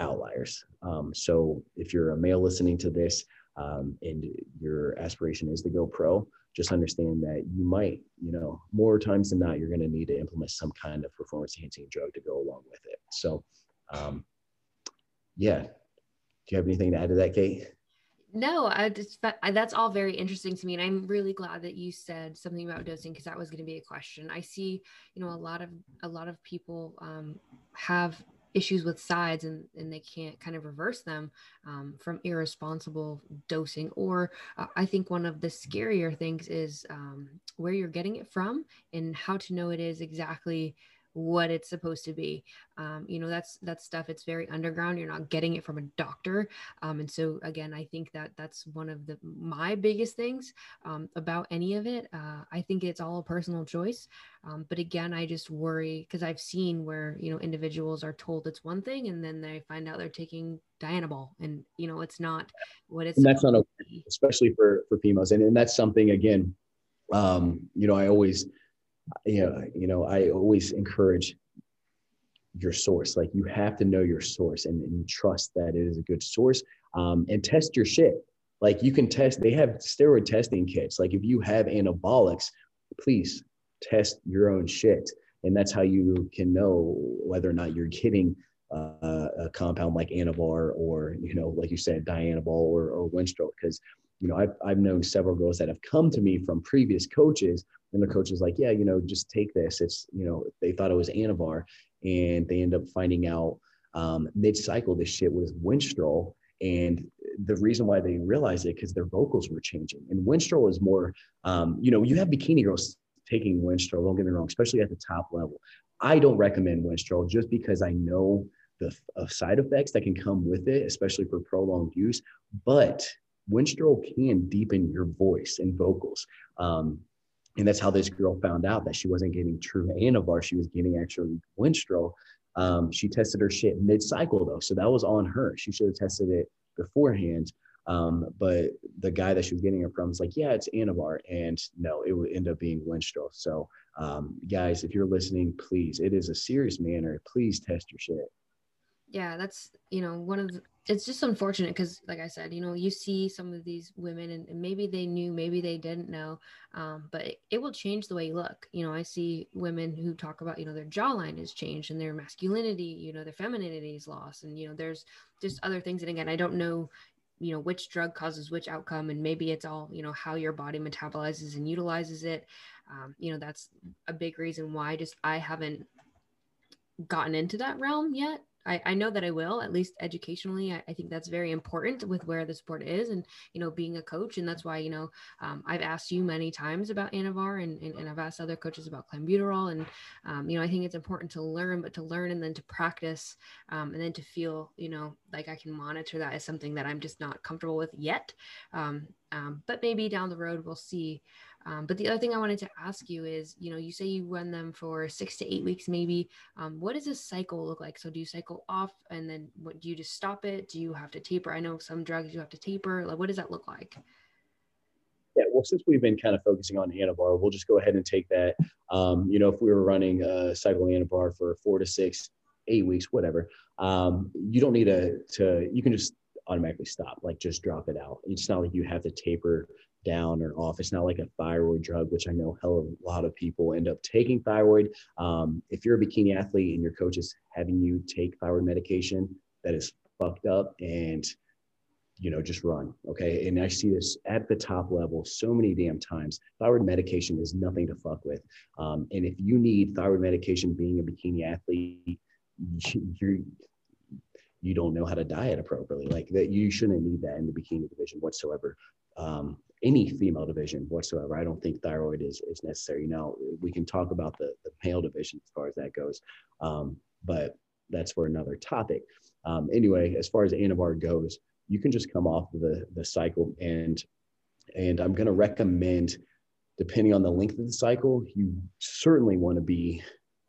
outliers. Um, so if you're a male listening to this um, and your aspiration is to go pro, just understand that you might, you know, more times than not, you're going to need to implement some kind of performance enhancing drug to go along with it. So, um, yeah. Do you have anything to add to that, Kate? No, I just that's all very interesting to me, and I'm really glad that you said something about dosing because that was going to be a question. I see, you know, a lot of a lot of people um, have issues with sides and, and they can't kind of reverse them um, from irresponsible dosing. Or uh, I think one of the scarier things is um, where you're getting it from and how to know it is exactly what it's supposed to be. Um, you know, that's that's stuff. It's very underground. You're not getting it from a doctor, um, and so again, I think that that's one of the my biggest things um, about any of it. Uh, I think it's all a personal choice, um, but again, I just worry because I've seen where you know individuals are told it's one thing, and then they find out they're taking Dianabol, and you know it's not what it's. And that's not okay, especially for for females, and and that's something again. Um, you know, I always know, you know, I always encourage your source. Like you have to know your source and, and trust that it is a good source. Um, and test your shit. Like you can test. They have steroid testing kits. Like if you have anabolics, please test your own shit, and that's how you can know whether or not you're getting uh, a compound like Anavar or you know, like you said, Dianabol or or Winstrol. Because you know, I've I've known several girls that have come to me from previous coaches and the coach is like, yeah, you know, just take this. It's, you know, they thought it was Anavar and they end up finding out um, mid-cycle this shit was Winstrol. And the reason why they realized it because their vocals were changing. And Winstrol is more, um, you know, you have bikini girls taking Winstrol. Don't get me wrong, especially at the top level. I don't recommend Winstrol just because I know the uh, side effects that can come with it, especially for prolonged use. But Winstrol can deepen your voice and vocals. Um, and that's how this girl found out that she wasn't getting true Anavar. She was getting actually Winstrol. Um, she tested her shit mid cycle though. So that was on her. She should have tested it beforehand. Um, but the guy that she was getting it from was like, yeah, it's Anavar. And no, it would end up being Winstrol. So um, guys, if you're listening, please, it is a serious manner. Please test your shit. Yeah, that's, you know, one of the, it's just unfortunate because like i said you know you see some of these women and, maybe they knew maybe they didn't know um, but it, it, will change the way you look. You know i see women who talk about you know their jawline has changed and their masculinity you know their femininity is lost and you know there's just other things. And again i don't know you know which drug causes which outcome and maybe it's all you know how your body metabolizes and utilizes it. Um, you know that's a big reason why just i haven't gotten into that realm yet I, I know that I will, at least educationally. I, I, think that's very important with where the sport is and, you know, being a coach. And that's why, you know, um, I've asked you many times about Anavar and, and, and I've asked other coaches about clenbuterol. And, um, you know, I think it's important to learn, but to learn and then to practice um, and then to feel, you know, like I can monitor that as something that I'm just not comfortable with yet. Um, um, but maybe down the road, we'll see. Um, but the other thing I wanted to ask you is, you know, you say you run them for six to eight weeks, maybe. Um, what does a cycle look like? So do you cycle off and then what do you just stop it? Do you have to taper? I know some drugs you have to taper. Like, what does that look like? Yeah, well, since we've been kind of focusing on Anavar, we'll just go ahead and take that. Um, you know, if we were running a cycle Anavar for four to six, eight weeks, whatever, um, you don't need to, to, you can just automatically stop, like just drop it out. It's not like you have to taper down or off. It's not like a thyroid drug, which I know hell of a lot of people end up taking thyroid. Um, if you're a bikini athlete and your coach is having you take thyroid medication, that is fucked up and you know just run okay? And i see this at the top level so many damn times. Thyroid medication is nothing to fuck with. Um, and if you need thyroid medication being a bikini athlete you're you don't know how to diet appropriately. Like that you shouldn't need that in the bikini division whatsoever. Um, any female division whatsoever. I don't think thyroid is, is necessary. Now we can talk about the, the male division as far as that goes, um, but that's for another topic. Um, anyway, as far as Anavar goes, you can just come off of the, the cycle and and I'm going to recommend, depending on the length of the cycle, you certainly want to be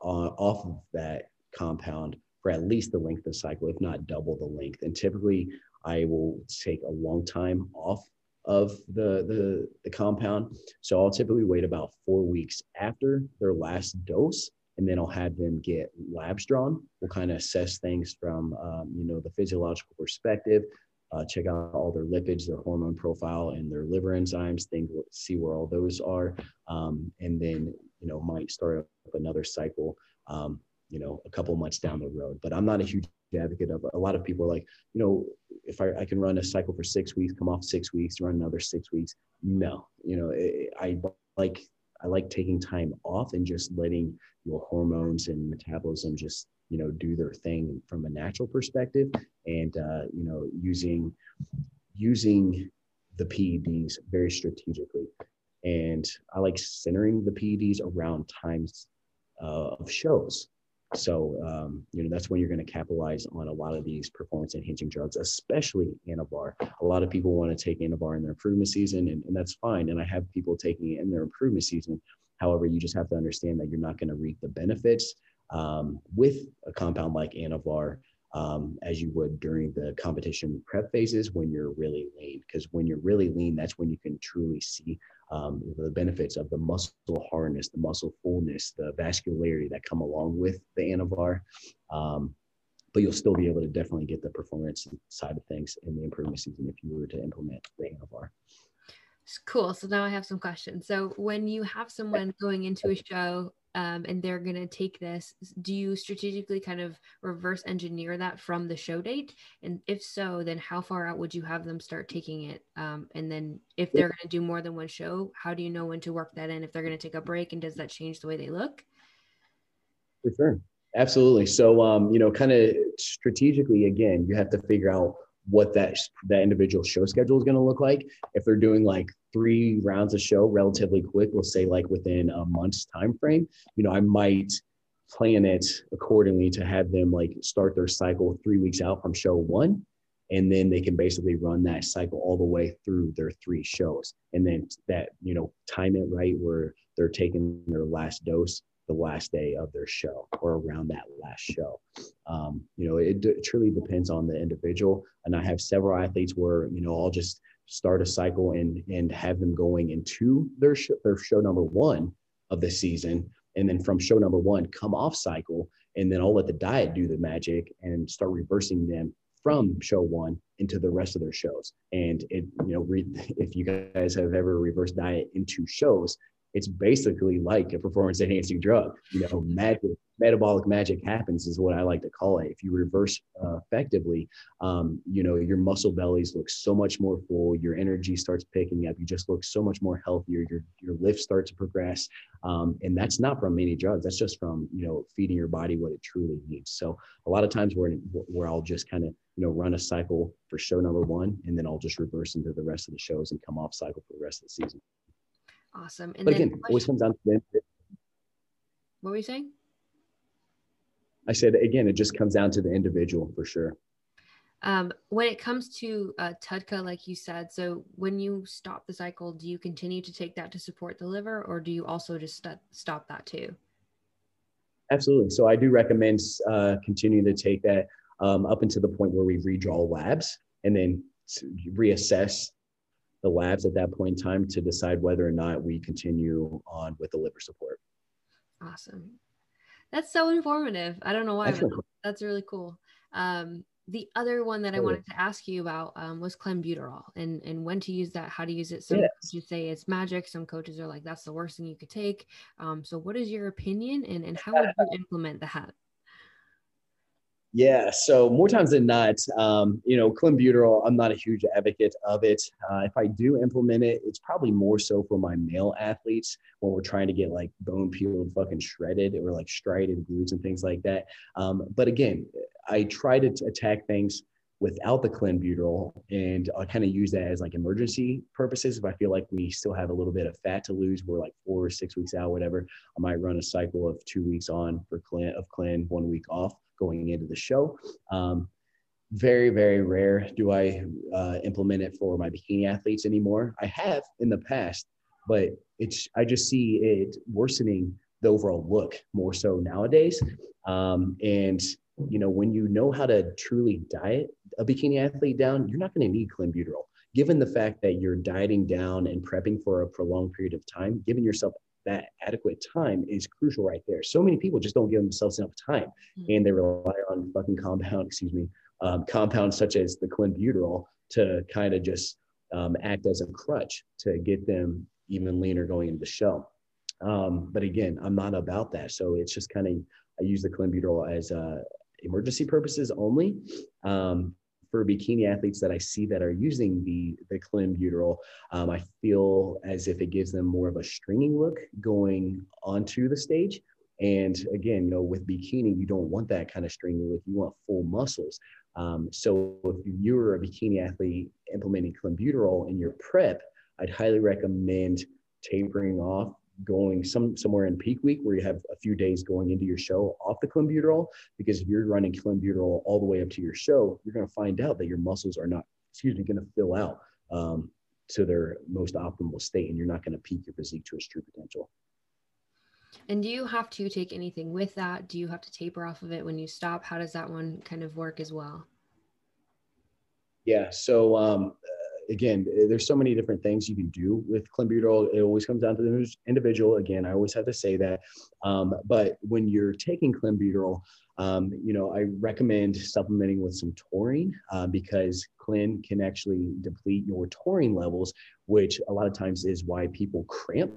uh, off of that compound for at least the length of the cycle, if not double the length. And typically, I will take a long time off of the, the, the compound. So I'll typically wait about four weeks after their last dose, and then I'll have them get labs drawn. We'll kind of assess things from um, you know the physiological perspective, uh, check out all their lipids, their hormone profile, and their liver enzymes. Things see where all those are, um, and then you know might start up another cycle. Um, you know, a couple months down the road. But I'm not a huge advocate of. A lot of people are like, you know, if I, I can run a cycle for six weeks, come off six weeks, run another six weeks. No, you know, it, I like I like taking time off and just letting your hormones and metabolism just you know do their thing from a natural perspective and uh, you know using using the PEDs very strategically. And I like centering the PEDs around times uh, of shows. So, um, you know, that's when you're going to capitalize on a lot of these performance enhancing drugs, especially Anavar. A lot of people want to take Anavar in their improvement season, and, and that's fine. And I have people taking it in their improvement season. However, you just have to understand that you're not going to reap the benefits um, with a compound like Anavar um, as you would during the competition prep phases when you're really lean. Because when you're really lean, that's when you can truly see um, the benefits of the muscle hardness, the muscle fullness, the vascularity that come along with the Anavar. Um, but you'll still be able to definitely get the performance side of things in the improvement season if you were to implement the Anavar. Cool. So now I have some questions. So when you have someone going into a show um, and they're going to take this, do you strategically kind of reverse engineer that from the show date? And if so, then how far out would you have them start taking it? Um, and then if they're going to do more than one show, how do you know when to work that in? If they're going to take a break, and does that change the way they look? For sure. Absolutely. So, um, you know, kind of strategically, again, you have to figure out what that that individual show schedule is going to look like. If they're doing like three rounds of show relatively quick, we'll say like within a month's time frame, you know, I might plan it accordingly to have them like start their cycle three weeks out from show one. And then they can basically run that cycle all the way through their three shows. And then that, you know, time it right where they're taking their last dose the last day of their show or around that last show. Um, you know, it, it, truly depends on the individual. And I have several athletes where, you know, I'll just start a cycle and and have them going into their show, their show number one of the season. And then from show number one, come off cycle. And then I'll let the diet do the magic and start reversing them from show one into the rest of their shows. And it, you know, re- if you guys have ever reversed diet into shows, it's basically like a performance enhancing drug. You know, magic, metabolic magic happens is what I like to call it. If you reverse uh, effectively, um, you know, your muscle bellies look so much more full. Your energy starts picking up. You just look so much more healthier. Your your lift starts to progress, um, and that's not from any drugs. That's just from you know feeding your body what it truly needs. So a lot of times where where I'll just kind of you know run a cycle for show number one, and then I'll just reverse into the rest of the shows and come off cycle for the rest of the season. Awesome. And but again, always comes down to them. What were you saying? I said again, it just comes down to the individual for sure. Um, when it comes to uh, TUDCA, like you said, so when you stop the cycle, do you continue to take that to support the liver, or do you also just st- stop that too? Absolutely. So I do recommend uh, continuing to take that um, up until the point where we redraw labs and then reassess the labs at that point in time to decide whether or not we continue on with the liver support. Awesome. That's so informative. I don't know why, but that's really cool. Um, the other one that I wanted to ask you about um, was clenbuterol and, and when to use that, how to use it. Some yes. coaches say it's magic. Some coaches are like, that's the worst thing you could take. Um, so what is your opinion and, and how would you implement that? Yeah, so more times than not, um, you know, clenbuterol, I'm not a huge advocate of it. Uh, if I do implement it, it's probably more so for my male athletes when we're trying to get like bone peeled, fucking shredded, or like striated glutes and things like that. Um, but again, I try to t- attack things without the clenbuterol and I kind of use that as like emergency purposes. If I feel like we still have a little bit of fat to lose, we're like four or six weeks out, whatever, I might run a cycle of two weeks on for clen of clen, one week off going into the show. Um, very, very rare do I uh, implement it for my bikini athletes anymore. I have in the past, but it's I just see it worsening the overall look more so nowadays. Um, and you know, when you know how to truly diet a bikini athlete down, you're not going to need clenbuterol. Given the fact that you're dieting down and prepping for a prolonged period of time, giving yourself that adequate time is crucial right there. So many people just don't give themselves enough time mm-hmm. and they rely on fucking compound, excuse me, um, compounds such as the clenbuterol to kind of just um, act as a crutch to get them even leaner going into the show. Um, but again, I'm not about that. So it's just kind of, I use the clenbuterol as uh, emergency purposes only. Um, for bikini athletes that I see that are using the the clenbuterol, um, I feel as if it gives them more of a stringing look going onto the stage. And again, you know, with bikini, you don't want that kind of stringing look. You want full muscles. Um, so if you're a bikini athlete implementing clenbuterol in your prep, I'd highly recommend tapering off going some somewhere in peak week where you have a few days going into your show off the clenbuterol because if you're running clenbuterol all the way up to your show you're going to find out that your muscles are not excuse me going to fill out um, to their most optimal state and you're not going to peak your physique to its true potential. And do you have to take anything with that? Do you have to taper off of it when you stop? How does that one kind of work as well? Yeah so um, again, there's so many different things you can do with clenbuterol. It always comes down to the individual. Again, I always have to say that. Um, but when you're taking clenbuterol, um, you know, I recommend supplementing with some taurine uh, because clen can actually deplete your taurine levels, which a lot of times is why people cramp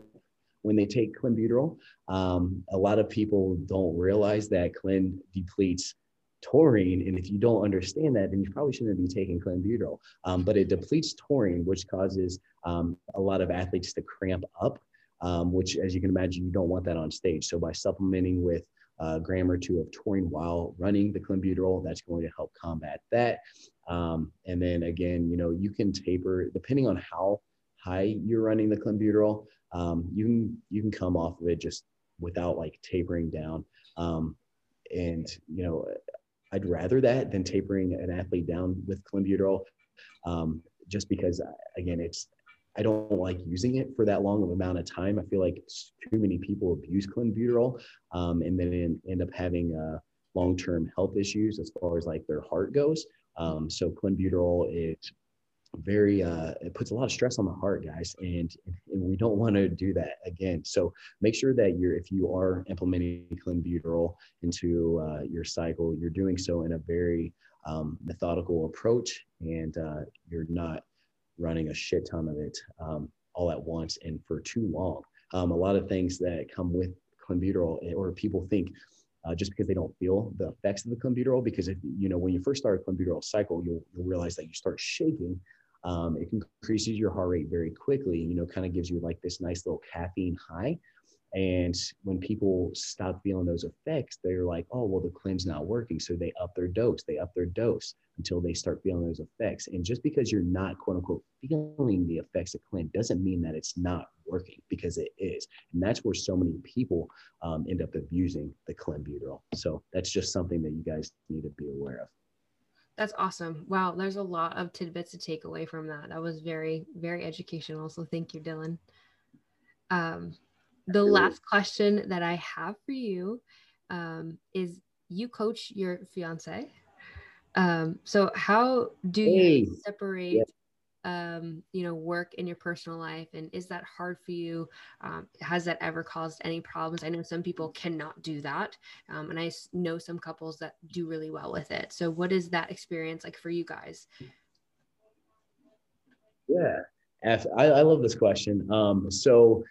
when they take clenbuterol. Um, a lot of people don't realize that clen depletes taurine. And if you don't understand that, then you probably shouldn't be taking clenbuterol. Um, but it depletes taurine, which causes um, a lot of athletes to cramp up, um, which, as you can imagine, you don't want that on stage. So by supplementing with a gram or two of taurine while running the clenbuterol, that's going to help combat that. Um, and then again, you know, you can taper depending on how high you're running the clenbuterol. Um, you can you can come off of it just without like tapering down. Um, and you know I'd rather that than tapering an athlete down with clenbuterol, um, just because again, it's I don't like using it for that long of amount of time. I feel like too many people abuse clenbuterol um, and then end up having uh, long-term health issues as far as like their heart goes. Um, so clenbuterol is very uh, it puts a lot of stress on the heart guys and, and we don't want to do that again so make sure that you're if you are implementing clenbuterol into uh, your cycle you're doing so in a very um, methodical approach and uh, you're not running a shit ton of it um, all at once and for too long um, a lot of things that come with clenbuterol eh, or people think uh, just because they don't feel the effects of the clenbuterol. Because if you know when you first start a clenbuterol cycle, you'll, you'll realize that you start shaking um, it increases your heart rate very quickly, you know, kind of gives you like this nice little caffeine high. And when people stop feeling those effects, they're like, oh, well, the clen's not working. So they up their dose, they up their dose until they start feeling those effects. And just because you're not, quote unquote, feeling the effects of clen doesn't mean that it's not working because it is. And that's where so many people um, end up abusing the clenbuterol. So that's just something that you guys need to be aware of. That's awesome. Wow, there's a lot of tidbits to take away from that. That was very, very educational. So thank you, Dylan. Um, the last question that I have for you um, is you coach your fiance. Um, so how do you separate um, you know, work in your personal life? And is that hard for you? Um, has that ever caused any problems? I know some people cannot do that. Um, and I know some couples that do really well with it. So, what is that experience like for you guys? Yeah, I, I love this question. Um, so,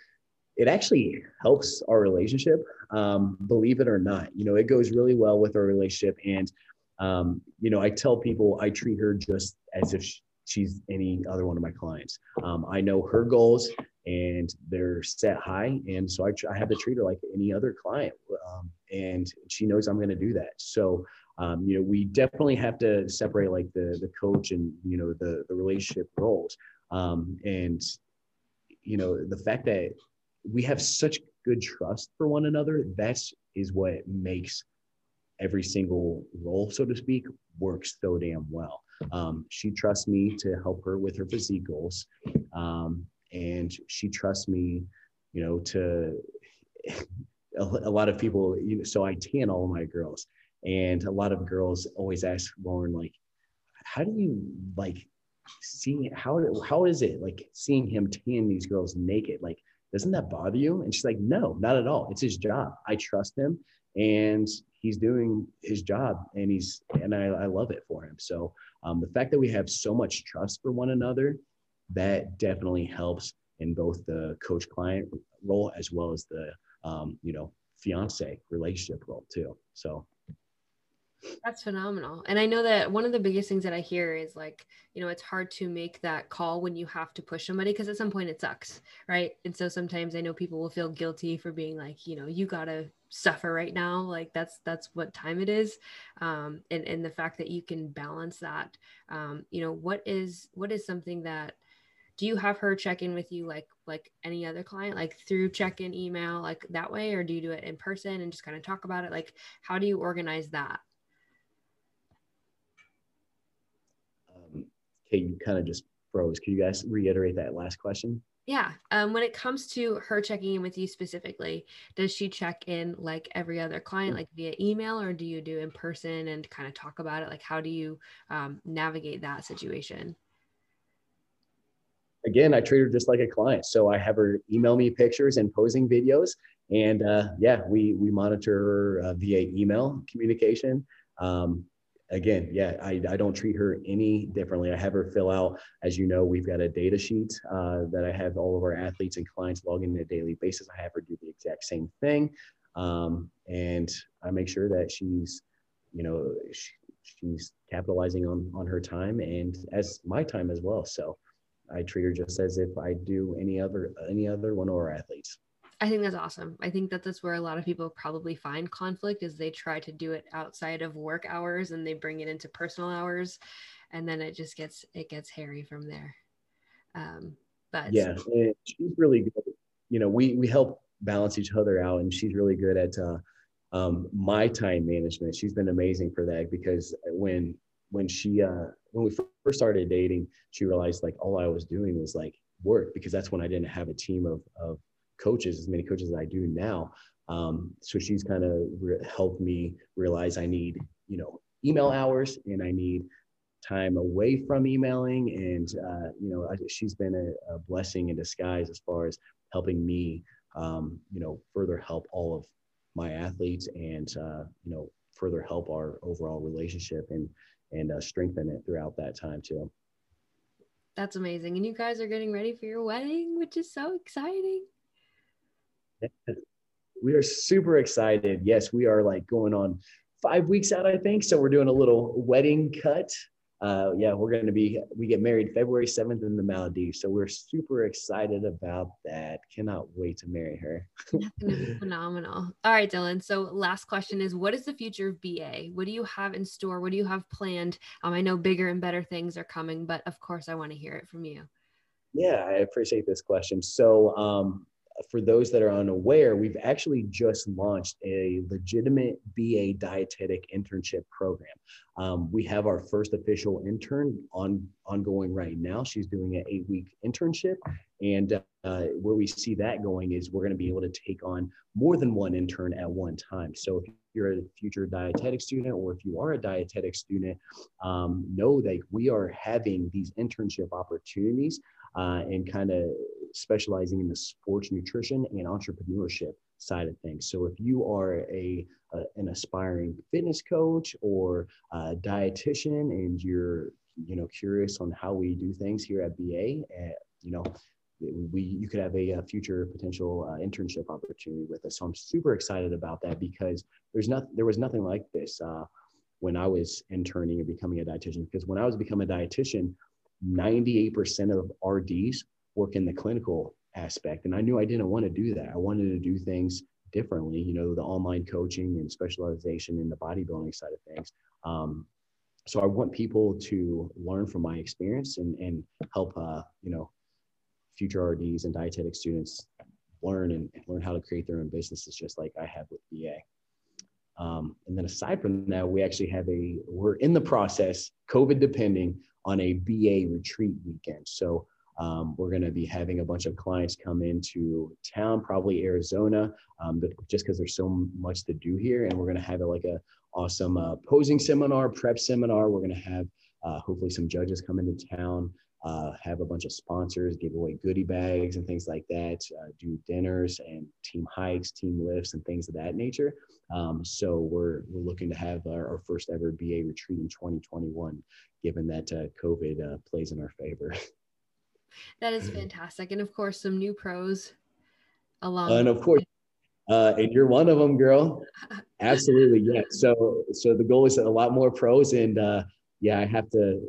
it actually helps our relationship, um, believe it or not. You know, it goes really well with our relationship. And, um, you know, I tell people I treat her just as if she, she's any other one of my clients. Um, I know her goals and they're set high. And so I, I have to treat her like any other client. Um, and she knows I'm going to do that. So um, you know, we definitely have to separate like the the coach and you know the the relationship roles. Um, and you know, the fact that we have such good trust for one another, that's is what makes every single role, so to speak, works so damn well. Um, she trusts me to help her with her physique goals. Um, and she trusts me, you know, to a, a, lot of people, you know, so I tan all my girls. And a lot of girls always ask Lauren, like, how do you like see how how is it like seeing him tan these girls naked? Like, doesn't that bother you? And she's like, no, not at all. It's his job. I trust him and he's doing his job and he's and I, I love it for him. So um, the fact that we have so much trust for one another, that definitely helps in both the coach client role as well as the um, you know fiance relationship role too. So that's phenomenal. And I know that one of the biggest things that I hear is like, you know, it's hard to make that call when you have to push somebody because at some point it sucks, right? And so sometimes I know people will feel guilty for being like, you know, you got to suffer right now like that's that's what time it is. Um and and the fact that you can balance that um you know what is what is something that do you have her check in with you like like any other client like through check in email like that way or do you do it in person and just kind of talk about it? Like how do you organize that? Um, okay you kind of just froze? Can you guys reiterate that last question yeah. Um, when it comes to her checking in with you specifically, does she check in like every other client, like via email, or do you do in person and kind of talk about it? Like, how do you um, navigate that situation? Again, I treat her just like a client. So I have her email me pictures and posing videos, and uh, yeah, we we monitor uh, via email communication. Um, again, yeah, I, I don't treat her any differently. I have her fill out, as you know, we've got a data sheet uh, that I have all of our athletes and clients log in on a daily basis. I have her do the exact same thing. Um, and I make sure that she's, you know, she, she's capitalizing on, on her time and as my time as well. So I treat her just as if I do any other, any other one of our athletes. I think that's awesome. I think that that's where a lot of people probably find conflict is they try to do it outside of work hours and they bring it into personal hours, and then it just gets it gets hairy from there. Um, but yeah, she's really good. You know, we we help balance each other out, and she's really good at uh, um, my time management. She's been amazing for that because when when she uh, when we first started dating, she realized like all I was doing was like work because that's when I didn't have a team of of coaches, as many coaches as I do now. Um, so she's kind of re- helped me realize I need, you know, email hours and I need time away from emailing. And, uh, you know, I, she's been a, a, blessing in disguise as far as helping me, um, you know, further help all of my athletes and, uh, you know, further help our overall relationship and, and uh, strengthen it throughout that time too. That's amazing. And you guys are getting ready for your wedding, which is so exciting. We are super excited. Yes, we are like going on five weeks out, I think. So we're doing a little wedding cut. Uh, yeah, we're going to be, we get married February 7th in the Maldives. So we're super excited about that. Cannot wait to marry her. That's going to be phenomenal. All right, Dylen. So last question is what is the future of BA? What do you have in store? What do you have planned? Um, I know bigger and better things are coming, but of course I want to hear it from you. Yeah, I appreciate this question. So, um, for those that are unaware, we've actually just launched a legitimate BA dietetic internship program. Um, we have our first official intern on ongoing right now. She's doing an eight week internship. And uh, where we see that going is we're going to be able to take on more than one intern at one time. So if you're a future dietetic student or if you are a dietetic student, um, know that we are having these internship opportunities uh, and kind of specializing in the sports nutrition and entrepreneurship side of things. So if you are a, a an aspiring fitness coach or a dietitian and you're you know curious on how we do things here at BA, uh, eh, you know we you could have a, a future potential uh, internship opportunity with us. So I'm super excited about that because there's not there was nothing like this uh, when I was interning and becoming a dietitian. Because when I was becoming a dietitian, 98% of RDs work in the clinical aspect. And I knew I didn't want to do that. I wanted to do things differently, you know, the online coaching and specialization in the bodybuilding side of things. Um, so I want people to learn from my experience and, and help, uh, you know, future RDs and dietetic students learn and learn how to create their own businesses, just like I have with BA. Um, and then aside from that, we actually have a, we're in the process, COVID depending, on a BA retreat weekend. So um, we're going to be having a bunch of clients come into town, probably Arizona, um, but just because there's so much to do here. And we're going to have like a awesome uh, posing seminar, prep seminar. We're going to have uh, hopefully some judges come into town, uh, have a bunch of sponsors, give away goodie bags and things like that, uh, do dinners and team hikes, team lifts, and things of that nature. Um, so we're we're looking to have our, our, first ever BA retreat in 2021, given that uh, COVID uh, plays in our favor. That is fantastic. And of course, some new pros along. And of course, uh, and you're one of them, girl. Absolutely, yeah. So, so the goal is a lot more pros, and uh, yeah, I have to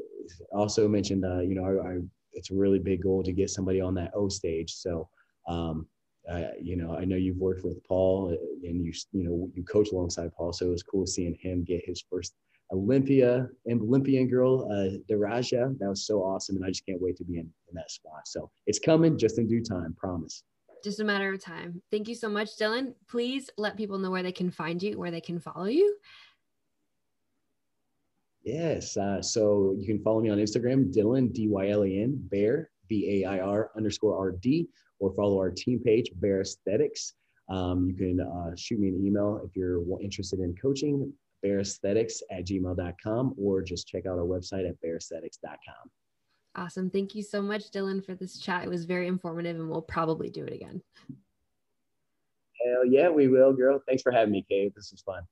also mention, uh, you know, I, I, it's a really big goal to get somebody on that O stage. So, um, you know, I know you've worked with Paul, uh, and you, you know, you coach alongside Paul, so it was cool seeing him get his first Olympia and Olympian girl, uh, Daraja. That was so awesome. And I just can't wait to be in, in that spot. So it's coming just in due time, promise. Just a matter of time. Thank you so much, Dylen. Please let people know where they can find you, where they can follow you. Yes. Uh, so you can follow me on Instagram, Dylen, D Y L E N, Bair, B A I R underscore R D, or follow our team page, Bair Aesthetics. Um, you can uh, shoot me an email if you're interested in coaching, bairaesthetics at gmail.com or just check out our website at bairaesthetics.com. Awesome. Thank you so much, Dylen, for this chat. It was very informative and we'll probably do it again. Hell yeah, we will, girl. Thanks for having me, Kate. This was fun.